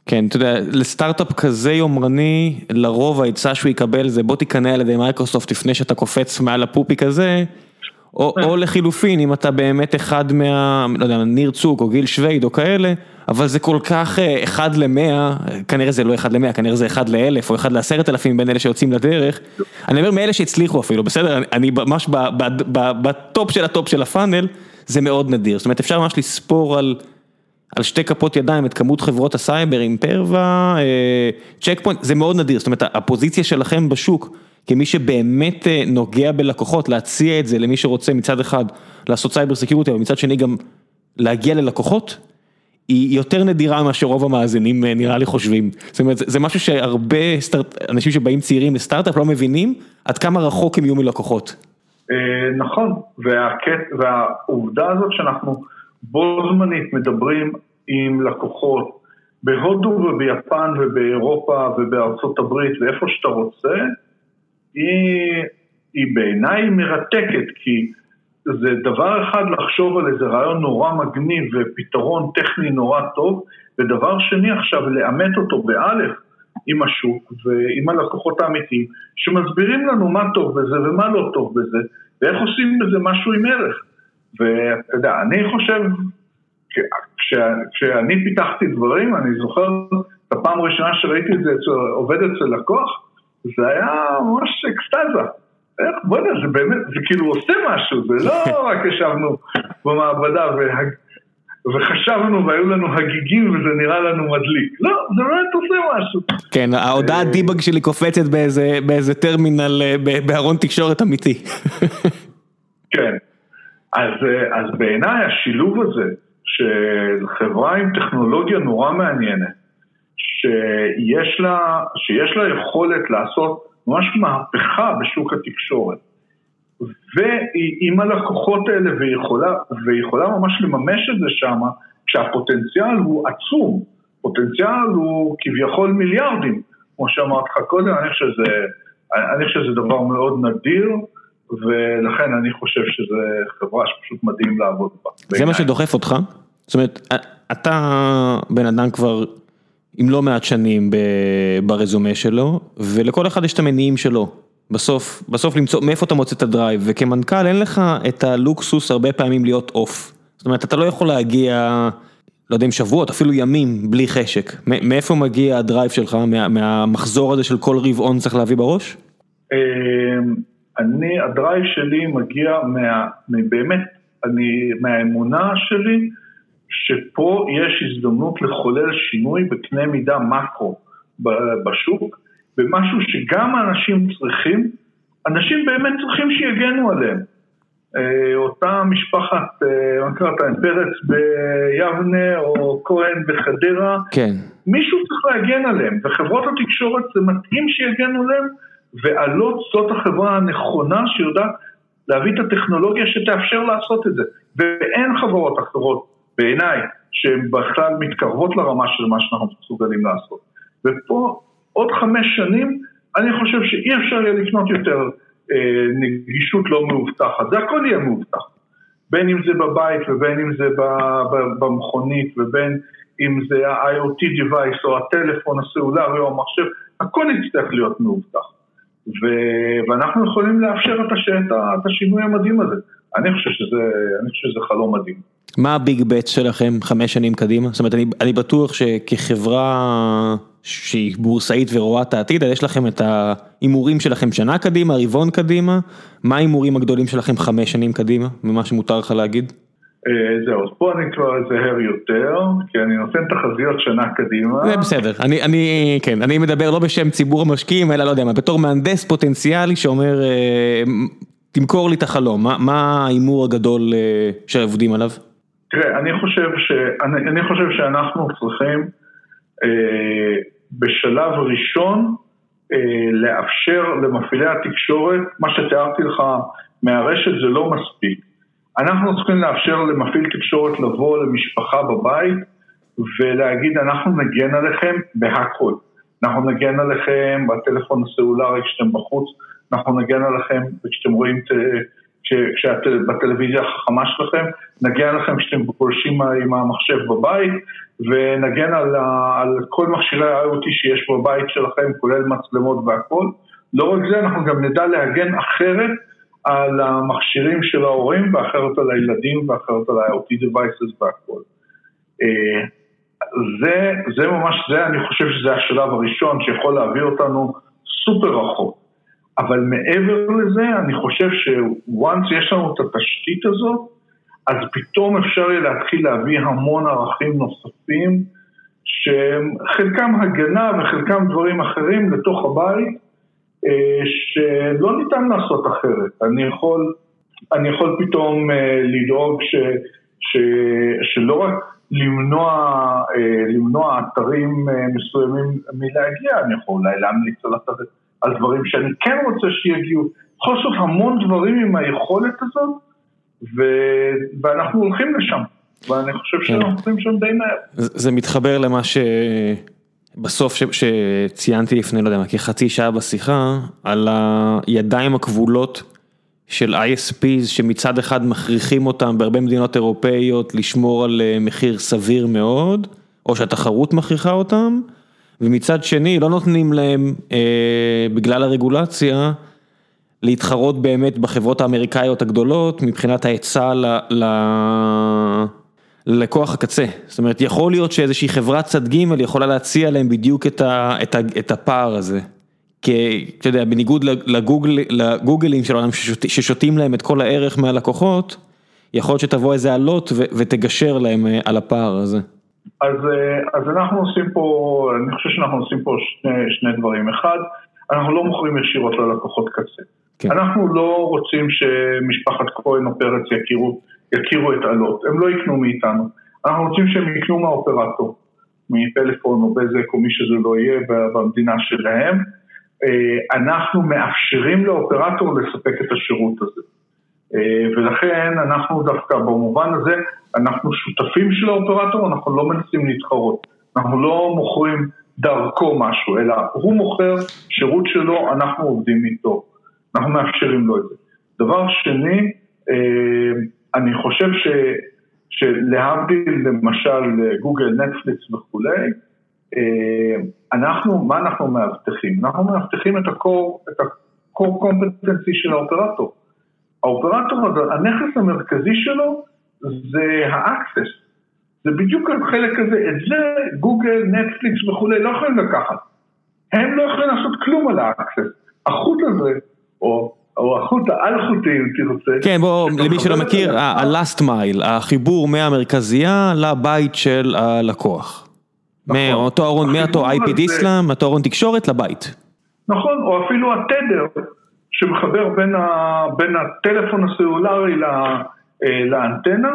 Speaker 1: כן, אתה יודע, לסטארט-אפ כזה יומרני, לרוב העצה שהוא יקבל זה בוא תיקנה על ידי מייקרוסופט לפני שאתה קופץ מעל הפופיק הזה, או, או לחילופין, אם אתה באמת אחד מה, לא יודע, ניר צוק או גיל שויד או כאלה, אבל זה כל כך אה, אחד למאה, כנראה זה לא אחד למאה, כנראה זה אחד לאלף או אחד לעשרת אלפים בין אלה שיוצאים לדרך. אני אומר מאלה שהצליחו אפילו, בסדר? אני ממש ב top של ה top של ה funnel, זה מאוד נדיר. זאת אומרת, אפשר ממש לספור על... על שתי כפות ידיים את כמות חברות הסייבר, אימפרווה, צ'ק פוינט, זה מאוד נדיר, זאת אומרת הפוזיציה שלכם בשוק כמי שבאמת אה, נוגע בלקוחות, להציע את זה למי שרוצה מצד אחד לעשות סייבר סקיורטי, אבל מצד שני גם להגיע ללקוחות, היא יותר נדירה ממה שרוב המאזינים אה, נראה לי חושבים. זאת אומרת, זה משהו שהרבה סטארט, אנשים שבאים צעירים לסטארט-אפ לא מבינים עד כמה רחוק הם יהיו מלקוחות.
Speaker 2: אה, נכון, והעובדה הזאת שאנחנו בו זמנית מדברים עם לקוחות בהודו וביפן ובאירופה ובארצות הברית ואיפה שאתה רוצה, היא, היא בעיניי מרתקת, כי זה דבר אחד לחשוב על איזה רעיון נורא מגניב ופתרון טכני נורא טוב, ודבר שני עכשיו לאמת אותו באלף עם השוק ועם הלקוחות האמיתיים, שמסבירים לנו מה טוב בזה ומה לא טוב בזה, ואיך עושים בזה משהו עם ערך. ואתה יודע, אני חושב, כשאני פיתחתי דברים, אני זוכר את הפעם הראשונה שראיתי את זה עובד אצל לקוח, זה היה ממש אקסטזה. איך, בוא'נה, זה באמת, זה כאילו עושה משהו, זה לא [LAUGHS] רק ישבנו במעבדה והג... וחשבנו והיו לנו הגיגים וזה נראה לנו מדליק. לא, זה באמת עושה משהו.
Speaker 1: כן, ההודעת דיבאג שלי קופצת באיזה, באיזה טרמינל, אה, בארון תקשורת אמיתי. [LAUGHS]
Speaker 2: כן, אז, אה, אז בעיניי השילוב הזה של חברה עם טכנולוגיה נורא מעניינת, שיש לה, שיש לה יכולת לעשות ממש מהפכה בשוק התקשורת. והיא עם הלקוחות האלה ויכולה, ויכולה ממש לממש את זה שם, כשהפוטנציאל הוא עצום, פוטנציאל הוא כביכול מיליארדים, כמו שאמרתי לך קודם, אני חושב שזה, אני חושב שזה דבר מאוד נדיר, ולכן אני חושב שזו חברה שפשוט מדהים לעבוד בה.
Speaker 1: זה בעיני. מה שדוחף אותך? זאת אומרת, אתה בן אדם כבר עם לא מעט שנים ברזומה שלו, ולכל אחד יש את המניעים שלו. בסוף, בסוף למצוא, מאיפה אתה מוצא את ה drive, וכמנכ"ל אין לך את הלוקסוס הרבה פעמים להיות off. זאת אומרת, אתה לא יכול להגיע, לא יודע אם שבועות, אפילו ימים, בלי חשק. מאיפה מגיע ה drive שלך, מה, מהמחזור הזה של כל רבעון צריך להביא בראש?
Speaker 2: אמ, אני, הדרייב שלי מגיע מה, באמת, אני, מהאמונה שלי, שפה יש הזדמנות לחולל שינוי בקנה מידה מקרו בשוק, במשהו שגם האנשים צריכים, אנשים באמת צריכים שיגנו עליהם. אה, אותה משפחת, אה, מה קראת, פרץ ביבנה או כהן בחדרה,
Speaker 1: כן.
Speaker 2: מישהו צריך להגן עליהם, וחברות התקשורת זה מתאים שיגנו עליהם, ועלות זאת החברה הנכונה שיודעת להביא את הטכנולוגיה שתאפשר לעשות את זה, ואין חברות אחרות בעיניי, שהן בכלל מתקרבות לרמה של מה שאנחנו מסוגלים לעשות. ופה עוד חמש שנים, אני חושב שאי אפשר יהיה לקנות יותר אה, נגישות לא מאובטחת, זה הכל יהיה מאובטח. בין אם זה בבית ובין אם זה במכונית ובין אם זה ה-IoT device או הטלפון הסלולרי או המחשב, הכל יצטרך להיות מאובטח. ו- ואנחנו יכולים לאפשר את, הש- את השינוי המדהים הזה. אני חושב שזה, אני חושב שזה חלום מדהים.
Speaker 1: מה הביג בט שלכם חמש שנים קדימה? זאת אומרת, אני, אני בטוח שכחברה שהיא בורסאית ורואה את העתיד, יש לכם את ההימורים שלכם שנה קדימה, רבעון קדימה, מה ההימורים הגדולים שלכם חמש שנים קדימה, ממה שמותר לך להגיד?
Speaker 2: אה, זהו, אז פה אני כבר אזהר יותר, כי אני נותן תחזיות שנה קדימה.
Speaker 1: זה בסדר, אני, אני, כן, אני מדבר לא בשם ציבור המשקיעים, אלא לא יודע מה, בתור מהנדס פוטנציאלי שאומר, אה, תמכור לי את החלום, מה ההימור הגדול אה, שעובדים עליו?
Speaker 2: תראה, אני חושב, ש... אני, אני חושב שאנחנו צריכים אה, בשלב ראשון אה, לאפשר למפעילי התקשורת, מה שתיארתי לך מהרשת זה לא מספיק. אנחנו צריכים לאפשר למפעיל תקשורת לבוא למשפחה בבית ולהגיד אנחנו נגן עליכם בהכל. אנחנו נגן עליכם בטלפון הסלולרי כשאתם בחוץ, אנחנו נגן עליכם כשאתם רואים בטלוויזיה החכמה שלכם, נגן לכם כשאתם גולשים עם המחשב בבית ונגן על, על כל מכשירי ה-IoT שיש בבית שלכם, כולל מצלמות והכל. לא רק זה, אנחנו גם נדע להגן אחרת על המכשירים של ההורים ואחרת על הילדים ואחרת על ה-IoT devices והכל. אה, זה, זה ממש זה, אני חושב שזה השלב הראשון שיכול להביא אותנו סופר רחוק. אבל מעבר לזה, אני חושב ש-once יש לנו את התשתית הזאת, אז פתאום אפשר יהיה להתחיל להביא המון ערכים נוספים, שחלקם הגנה וחלקם דברים אחרים לתוך הבית, שלא ניתן לעשות אחרת. אני יכול, אני יכול פתאום אה, לדאוג ש, ש, שלא רק למנוע, אה, למנוע אתרים מסוימים מלהגיע, אני יכול אולי להמליץ על. על דברים שאני כן רוצה שיגיעו. יכול לעשות המון דברים עם היכולת הזאת, ו... ואנחנו הולכים לשם. ואני חושב כן. שאנחנו הולכים שם די מהר.
Speaker 1: זה מתחבר למה שבסוף שציינתי לפני, לא יודע כחצי שעה בשיחה, על הידיים הכבולות של ISPs שמצד אחד מכריחים אותם בהרבה מדינות אירופאיות לשמור על מחיר סביר מאוד, או שהתחרות מכריחה אותם, ומצד שני לא נותנים להם אה, בגלל הרגולציה להתחרות באמת בחברות האמריקאיות הגדולות מבחינת ההיצע ללקוח הקצה. זאת אומרת, יכול להיות שאיזושהי חברת צד ג' יכולה להציע להם בדיוק את ה, את ה, את הפער הזה. כי, אתה יודע, בניגוד לגוגל, לגוגלים של העולם ששותים להם את כל הערך מהלקוחות, יכול להיות שתבוא איזה עלות ותגשר להם אה, על הפער הזה.
Speaker 2: אז, אה, אז אנחנו עושים פה, אני חושב שאנחנו עושים פה שני, שני דברים. אחד, אנחנו לא מוכרים ישירות ללקוחות קצה. כן. אנחנו לא רוצים שמשפחת כהן או פרץ יכירו, יכירו את עלות, הם לא יקנו מאיתנו. אנחנו רוצים שהם יקנו מהאופרטור, מפלאפון או בזק או מי שזה לא יהיה במדינה שלהם. אה, אנחנו מאפשרים לאופרטור לספק את השירות הזה. אה, ולכן אנחנו דווקא במובן הזה, אנחנו שותפים של האופרטור, אנחנו לא מנסים להתחרות. אנחנו לא מוכרים דרכו משהו, אלא הוא מוכר שירות שלו, אנחנו עובדים איתו. אנחנו מאפשרים לו את זה. דבר שני, אה, אני חושב ש, שלהבדיל למשל גוגל, נטפליקס וכולי, אה, אנחנו, מה אנחנו מאבטחים? אנחנו מאבטחים את ה-core competency של האופרטור. האופרטור, הנכס המרכזי שלו זה ה-access. זה בדיוק החלק הזה, את זה גוגל, נטפליקס וכולי לא יכולים לקחת. הם לא יכולים לעשות כלום על ה-access. החוט הזה, או או החוט האל-חוטי אם תרצה.
Speaker 1: כן, בוא, למי שלא מכיר, ה-last mile, החיבור מהמרכזייה לבית של הלקוח. נכון. מאותו ארון, מאותו IP דיסלאם, מאותו ארון תקשורת לבית.
Speaker 2: נכון, או אפילו התדר שמחבר בין, ה, בין הטלפון הסלולרי לה, אה, לאנטנה,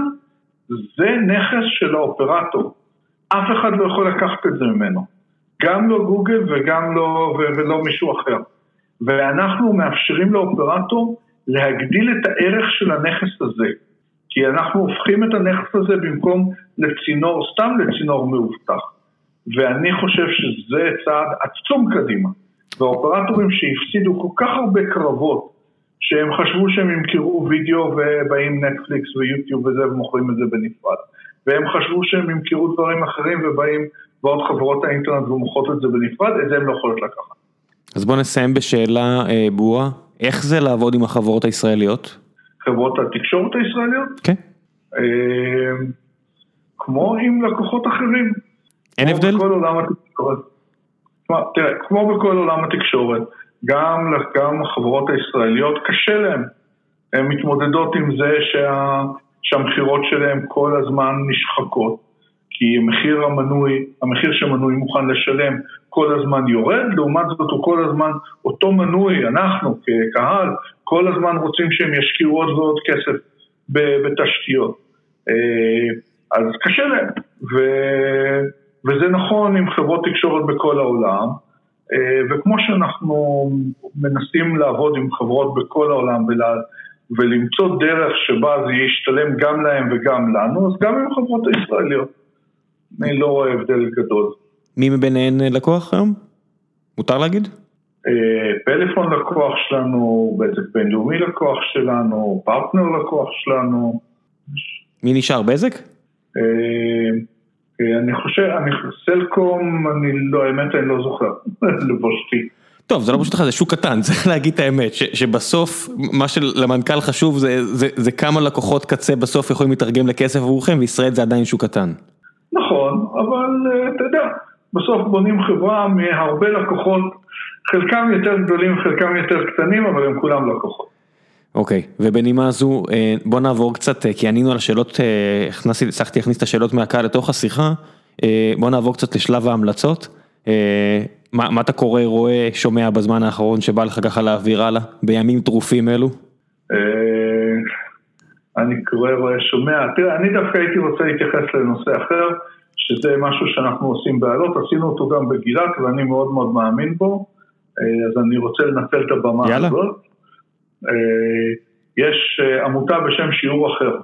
Speaker 2: זה נכס של האופרטור. אף אחד לא יכול לקחת את זה ממנו. גם לא גוגל וגם לא, ולא מישהו אחר. ואנחנו מאפשרים לאופרטור להגדיל את הערך של הנכס הזה. כי אנחנו הופכים את הנכס הזה במקום לצינור, סתם לצינור מאובטח. ואני חושב שזה צעד עצום קדימה. ואופרטורים שהפסידו כל כך הרבה קרבות, שהם חשבו שהם ימכרו וידאו ובאים נטפליקס ויוטיוב וזה ומוכרים את זה בנפרד. והם חשבו שהם ימכרו דברים אחרים ובאים ועוד חברות האינטרנט ומוכרות את זה בנפרד, את זה הם לא יכולות לקחת.
Speaker 1: אז בוא נסיים בשאלה אה, ברורה, איך זה לעבוד עם החברות הישראליות?
Speaker 2: חברות התקשורת הישראליות?
Speaker 1: כן.
Speaker 2: אה, כמו עם לקוחות אחרים.
Speaker 1: אין הבדל?
Speaker 2: בכל עולם התקשורת. תראה, כמו בכל עולם התקשורת, גם, גם החברות הישראליות קשה להן. הן מתמודדות עם זה שה, שהמכירות שלהן כל הזמן נשחקות, כי המחיר המנוי, המחיר שמנוי מוכן לשלם כל הזמן יורד, לעומת זאת הוא כל הזמן, אותו מנוי, אנחנו כקהל, כל הזמן רוצים שהם ישקיעו עוד ועוד כסף בתשתיות. אה, אז קשה להם. ו... וזה נכון עם חברות תקשורת בכל העולם, אה, וכמו שאנחנו מנסים לעבוד עם חברות בכל העולם ולה, ולמצוא דרך שבה זה ישתלם גם להם וגם לנו, אז גם עם החברות הישראליות. אני לא רואה הבדל גדול.
Speaker 1: מי מביניהן לקוח היום? מותר להגיד?
Speaker 2: אה, פלאפון לקוח שלנו, בזק בינלאומי לקוח שלנו, פרטנר לקוח שלנו.
Speaker 1: מי נשאר, בזק?
Speaker 2: אה, אה, אני חושב, אני, סלקום, אני לא, האמת אני לא זוכר, [LAUGHS] לבושתי.
Speaker 1: טוב, זה לא פשוט לך, זה שוק קטן, [LAUGHS] צריך להגיד את האמת, ש, שבסוף מה שלמנכ"ל חשוב זה, זה, זה כמה לקוחות קצה בסוף יכולים להתרגם לכסף עבורכם, וישראל זה עדיין שוק קטן.
Speaker 2: נכון, אבל uh, אתה יודע, בסוף בונים חברה מהרבה לקוחות, חלקם יותר גדולים, חלקם יותר קטנים, אבל הם כולם לקוחות.
Speaker 1: אוקיי, okay, ובנימה זו אה, בוא נעבור קצת, אה, כי ענינו על השאלות, אה, הכנסתי, הצלחתי להכניס את השאלות מהקהל לתוך השיחה, בוא נעבור קצת לשלב ההמלצות. מה, מה אתה קורא, רואה, שומע בזמן האחרון שבא לך ככה להעביר הלאה, בימים טרופים אלו?
Speaker 2: אני קורא, רואה, שומע, תראה, אני דווקא הייתי רוצה להתייחס לנושא אחר, שזה משהו שאנחנו עושים בעלות, עשינו אותו גם בגילת ואני מאוד מאוד מאמין בו, אז אני רוצה לנצל את הבמה יאללה. הזאת. אה, יש אה, עמותה בשם שיעור אחר.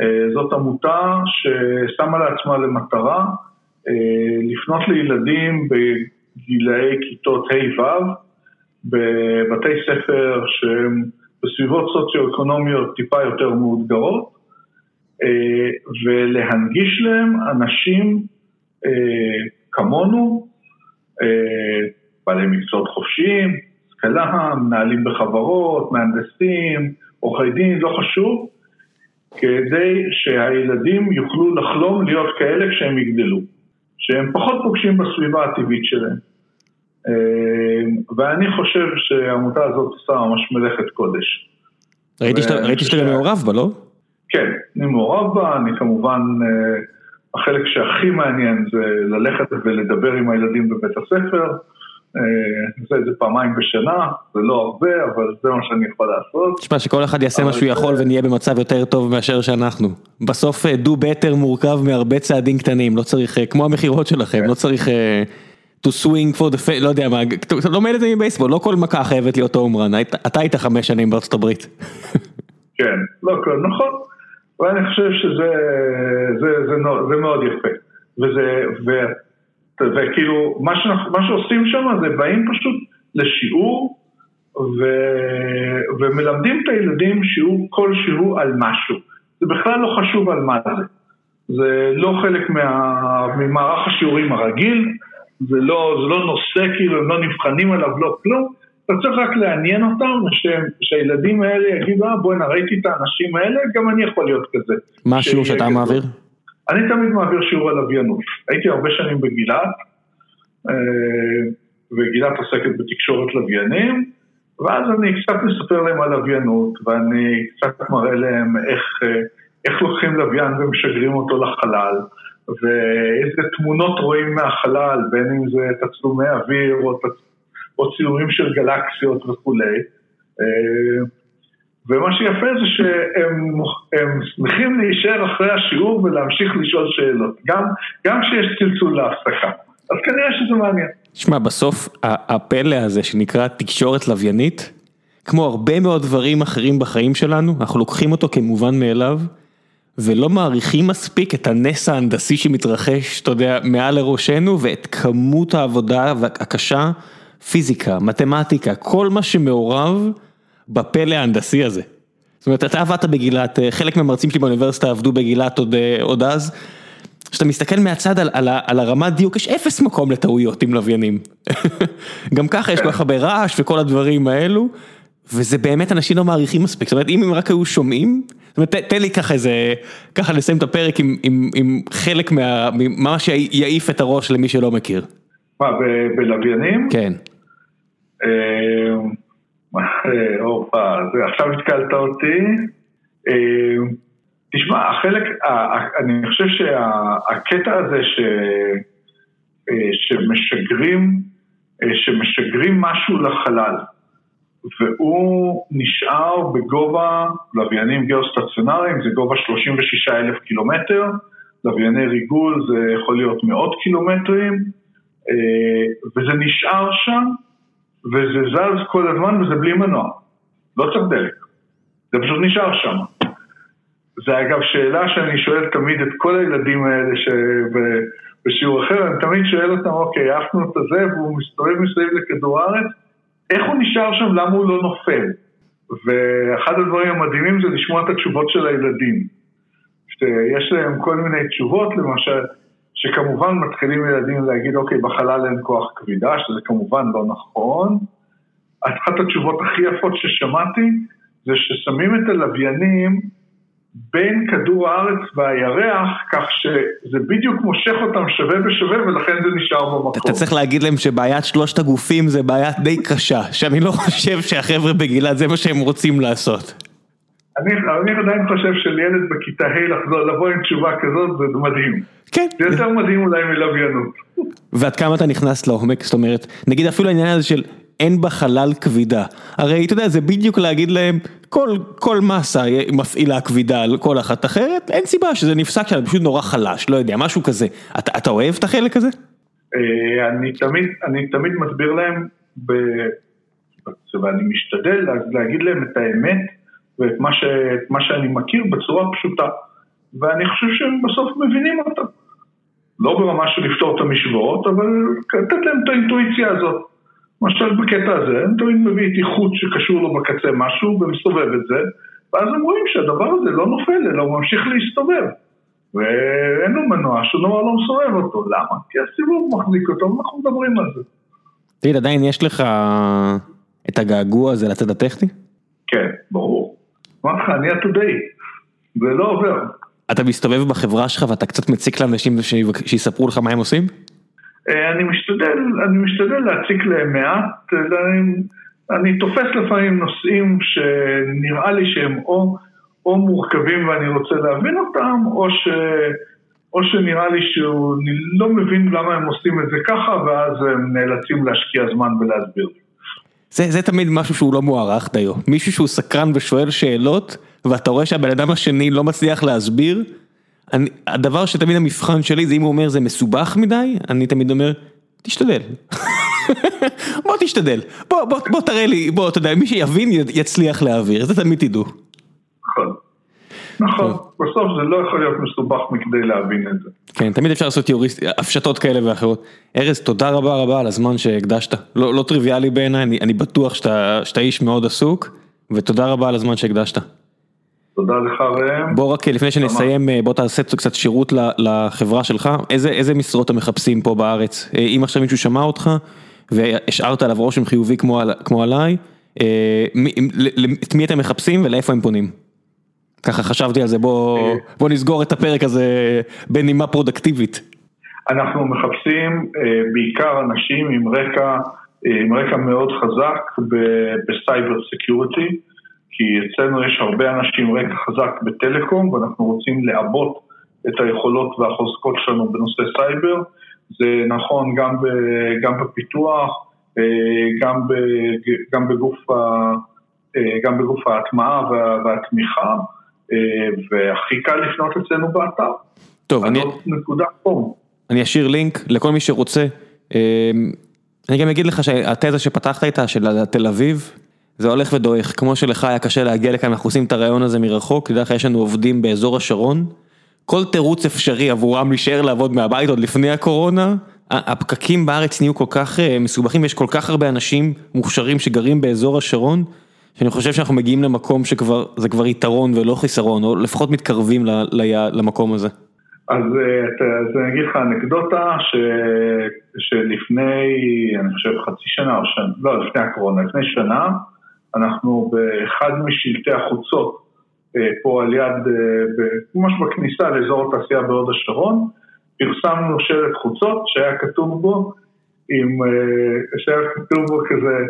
Speaker 2: אה, זאת עמותה ששמה לעצמה למטרה לפנות לילדים בגילאי כיתות ה'-ו' בבתי ספר שהם בסביבות סוציו-אקונומיות טיפה יותר מאותגרות, אה, ולהנגיש להם אנשים כמונו, בעלי מקצועות חופשיים, השכלה, מנהלים בחברות, מהנדסים, עורכי דין, לא חשוב, כדי שהילדים יוכלו לחלום להיות כאלה כשהם יגדלו, שהם פחות פוגשים בסביבה הטבעית שלהם. ואני חושב שהעמותה הזאת עושה ממש מלאכת קודש.
Speaker 1: ראיתי שאתה גם מעורב בה, לא?
Speaker 2: כן, אני מעורב בה, אני כמובן, החלק שהכי מעניין זה ללכת ולדבר עם הילדים בבית הספר. זה איזה פעמיים בשנה, זה לא הרבה, אבל זה מה שאני יכול לעשות.
Speaker 1: תשמע, שכל אחד יעשה מה שהוא יכול ונהיה במצב יותר טוב מאשר שאנחנו. בסוף do better מורכב מהרבה צעדים קטנים, לא צריך, כמו המכירות שלכם, לא צריך to swing for the, לא יודע מה, אתה לומד את זה מבייסבול, לא כל מכה חייבת להיות הום רן, אתה היית חמש שנים בארצות הברית.
Speaker 2: כן, לא, נכון, ואני חושב שזה מאוד יפה. וזה, וכאילו, מה, שאנחנו, מה שעושים שם זה באים פשוט לשיעור ו, ומלמדים את הילדים שיעור כלשהו על משהו. זה בכלל לא חשוב על מה זה. זה לא חלק מה, ממערך השיעורים הרגיל, זה לא, זה לא נושא כאילו, הם לא נבחנים עליו, לא כלום. אתה צריך רק לעניין אותם, שהילדים האלה יגידו, אה בוא'נה ראיתי את האנשים האלה, גם אני יכול להיות כזה.
Speaker 1: מה השיעור שאתה מעביר?
Speaker 2: אני תמיד מעביר שיעור על לוויינות. הייתי הרבה שנים בגילת, אה, וגילת עוסקת בתקשורת לוויינים, ואז אני קצת מספר להם על לוויינות, ואני קצת מראה להם איך, אה, איך לוקחים לוויין ומשגרים אותו לחלל, ואיזה תמונות רואים מהחלל, בין אם זה תצלומי אוויר או, תצ... או ציורים של גלקסיות וכולי. אה, ומה שיפה זה שהם שמחים להישאר אחרי השיעור ולהמשיך לשאול שאלות, גם, גם כשיש צלצול להפסקה. אז כנראה שזה מעניין.
Speaker 1: שמע, בסוף הפלא הזה שנקרא תקשורת לוויינית, כמו הרבה מאוד דברים אחרים בחיים שלנו, אנחנו לוקחים אותו כמובן מאליו, ולא מעריכים מספיק את הנס ההנדסי שמתרחש, אתה יודע, מעל לראשנו, ואת כמות העבודה הקשה, פיזיקה, מתמטיקה, כל מה שמעורב. בפלא ההנדסי הזה. זאת אומרת, אתה עבדת בגילת, חלק מהמרצים שלי באוניברסיטה עבדו בגילת עוד, עוד אז. כשאתה מסתכל מהצד על, על, על הרמת דיוק, יש אפס מקום לטעויות עם לוויינים. [LAUGHS] גם ככה יש כל כך הרבה רעש וכל הדברים האלו, וזה באמת אנשים לא מעריכים מספיק. זאת אומרת, אם הם רק היו שומעים, זאת אומרת, תן לי ככה איזה, ככה לסיים את הפרק עם, עם, עם חלק מה, מה שיעיף את הראש למי שלא מכיר.
Speaker 2: מה, בלוויינים?
Speaker 1: כן.
Speaker 2: הופה, עכשיו התקלת אותי. אה, תשמע, החלק, אני חושב שהקטע הזה ש, אה, שמשגרים, אה, שמשגרים משהו לחלל, והוא נשאר בגובה לוויינים גיאוסטציונריים, זה גובה 36 אלף קילומטר, לווייני ריגול זה יכול להיות מאות קילומטרים, וזה נשאר שם וזה זז כל הזמן וזה בלי מנוע. לא צריך דלק. זה פשוט נשאר שם. זה אגב שאלה שאני שואל תמיד את כל הילדים האלה שבשיעור אחר, אני תמיד שואל אותם, אוקיי, עפנו את הזה והוא מסתובב מסביב לכדור הארץ, איך הוא נשאר שם, למה הוא לא נופל? ואחד הדברים המדהימים זה לשמוע את התשובות של הילדים. שיש להם כל מיני תשובות, למשל, שכמובן מתחילים ילדים להגיד, אוקיי, בחלל אין כוח כבידה, שזה כמובן לא נכון. אחת התשובות הכי יפות ששמעתי, זה ששמים את הלוויינים בין כדור הארץ והירח, כך שזה בדיוק מושך אותם שווה בשווה ולכן זה נשאר במקום.
Speaker 1: אתה צריך להגיד להם שבעיית שלושת הגופים זה בעיה די קשה, שאני לא חושב שהחבר'ה בגילת זה מה שהם רוצים לעשות.
Speaker 2: אני, אני עדיין חושב שלילד בכיתה ה' לבוא עם תשובה כזאת זה מדהים.
Speaker 1: כן.
Speaker 2: זה יותר מדהים אולי מלוויינות.
Speaker 1: ועד כמה אתה נכנס לעומק, זאת אומרת, נגיד אפילו העניין הזה של אין בחלל כבידה. הרי אתה יודע, זה בדיוק להגיד להם, כל, כל מסה מפעילה כבידה על כל אחת אחרת, אין סיבה שזה נפסק שם, פשוט נורא חלש, לא יודע, משהו כזה. אתה, אתה אוהב את החלק הזה?
Speaker 2: אה, אני תמיד, אני תמיד מסביר להם, ב... ואני משתדל להגיד להם את האמת. ואת מה, ש, מה שאני מכיר בצורה פשוטה. ואני חושב שהם בסוף מבינים אותה. לא ברמה של לפתור את המשוואות, אבל לתת להם את האינטואיציה הזאת. למשל בקטע הזה, אני תמיד מביא איתי חוט שקשור לו בקצה משהו ומסתובב את זה, ואז הם רואים שהדבר הזה לא נופל אלא הוא ממשיך להסתובב. ואין לו מנוע, שום דבר לא מסובב אותו. למה? כי הסיבוב מחזיק אותו ואנחנו מדברים על זה.
Speaker 1: תגיד, עדיין יש לך את הגעגוע הזה לצד הטכני?
Speaker 2: כן, ברור. אמרתי לך, אני עתודאי, זה לא עובר.
Speaker 1: אתה מסתובב בחברה שלך ואתה קצת מציק לאנשים שיספרו לך מה הם עושים?
Speaker 2: אה, אני משתדל, אני משתדל להציק להם מעט, אני, אני תופס לפעמים נושאים שנראה לי שהם או, או מורכבים ואני רוצה להבין אותם, או, ש, או שנראה לי שהוא לא מבין למה הם עושים את זה ככה, ואז הם נאלצים להשקיע זמן ולהסביר.
Speaker 1: זה, זה תמיד משהו שהוא לא מוערך דיו, מישהו שהוא סקרן ושואל שאלות, ואתה רואה שהבן אדם השני לא מצליח להסביר, אני, הדבר שתמיד המבחן שלי זה אם הוא אומר זה מסובך מדי, אני תמיד אומר, תשתדל. [LAUGHS] בוא תשתדל, בוא, בוא, בוא תראה לי, בוא, אתה יודע, מי שיבין יצליח להעביר, זה תמיד תדעו.
Speaker 2: נכון. בסוף זה לא יכול להיות מסובך מכדי להבין את זה.
Speaker 1: כן, תמיד אפשר לעשות יוריסט, הפשטות כאלה ואחרות. ארז, תודה רבה רבה על הזמן שהקדשת. לא, לא טריוויאלי בעיניי, אני, אני בטוח שאתה, שאתה איש מאוד עסוק, ותודה רבה על הזמן שהקדשת.
Speaker 2: תודה לך ראם.
Speaker 1: בוא רק לפני שנסיים, בוא תעשה קצת שירות לחברה שלך, איזה, איזה משרות אתם מחפשים פה בארץ? אה, אם עכשיו מישהו שמע אותך והשארת עליו רושם חיובי כמו, כמו עליי, אה, את מי אתם מחפשים ולאיפה הם פונים? ככה חשבתי על זה, בוא, אה. בוא נסגור את הפרק הזה בנימה פרודקטיבית.
Speaker 2: אנחנו מחפשים בעיקר אנשים עם רקע, עם רקע מאוד חזק ב cyber security. כי אצלנו יש הרבה אנשים עם רקע חזק בטלקום ואנחנו רוצים לעבות את היכולות והחוזקות שלנו בנושא סייבר. זה נכון גם, ב, גם בפיתוח, אה, גם, ב, גם, בגוף ה, אה, גם בגוף ההטמעה וה, והתמיכה, אה, והכי קל לפנות אצלנו באתר.
Speaker 1: טוב, אני...
Speaker 2: נקודה פורם.
Speaker 1: אני אשאיר לינק לכל מי שרוצה. אני גם אגיד לך שהתזה שפתחת איתה של תל אביב, זה הולך ודועך, כמו שלך היה קשה להגיע לכאן, אנחנו עושים את הרעיון הזה מרחוק, תדע לך, יש לנו עובדים באזור השרון, כל תירוץ אפשרי עבורם להישאר לעבוד מהבית עוד לפני הקורונה, הפקקים בארץ נהיו כל כך אה, מסובכים, יש כל כך הרבה אנשים מוכשרים שגרים באזור השרון, שאני חושב שאנחנו מגיעים למקום שכבר, זה כבר יתרון ולא חיסרון, או לפחות מתקרבים ל, ל, למקום הזה.
Speaker 2: אז, אה, אז אני אגיד לך אנקדוטה ש, שלפני, אני חושב חצי שנה או שנה, לא, לפני הקורונה, לפני שנה, אנחנו באחד משלטי החוצות אה, פה על יד, אה, ממש בכניסה לאזור התעשייה בהוד השרון, פרסמנו שלט חוצות שהיה כתוב בו, עם, שהיה כתוב בו כזה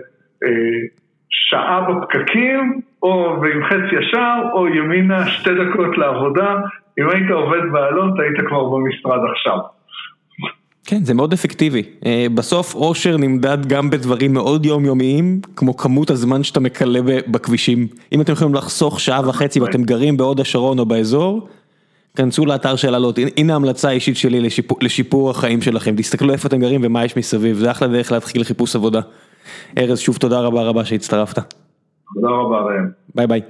Speaker 2: שעה בפקקים, או עם חץ ישר, או ימינה שתי דקות לעבודה, אם היית עובד בעלות היית כבר במשרד עכשיו.
Speaker 1: כן, זה מאוד אפקטיבי. אה, בסוף אושר נמדד גם בדברים מאוד יומיומיים, כמו כמות הזמן שאתה מקלה בכבישים. אם אתם יכולים לחסוך שעה וחצי ואתם גרים בהוד השרון או באזור, כנסו לאתר של אלוט, הנה המלצה אישית שלי לשיפור, לשיפור החיים שלכם, תסתכלו איפה אתם גרים ומה יש מסביב, זה אחלה דרך להתחיל חיפוש עבודה. ארז, שוב תודה רבה רבה שהצטרפת.
Speaker 2: תודה רבה ראם.
Speaker 1: ביי ביי.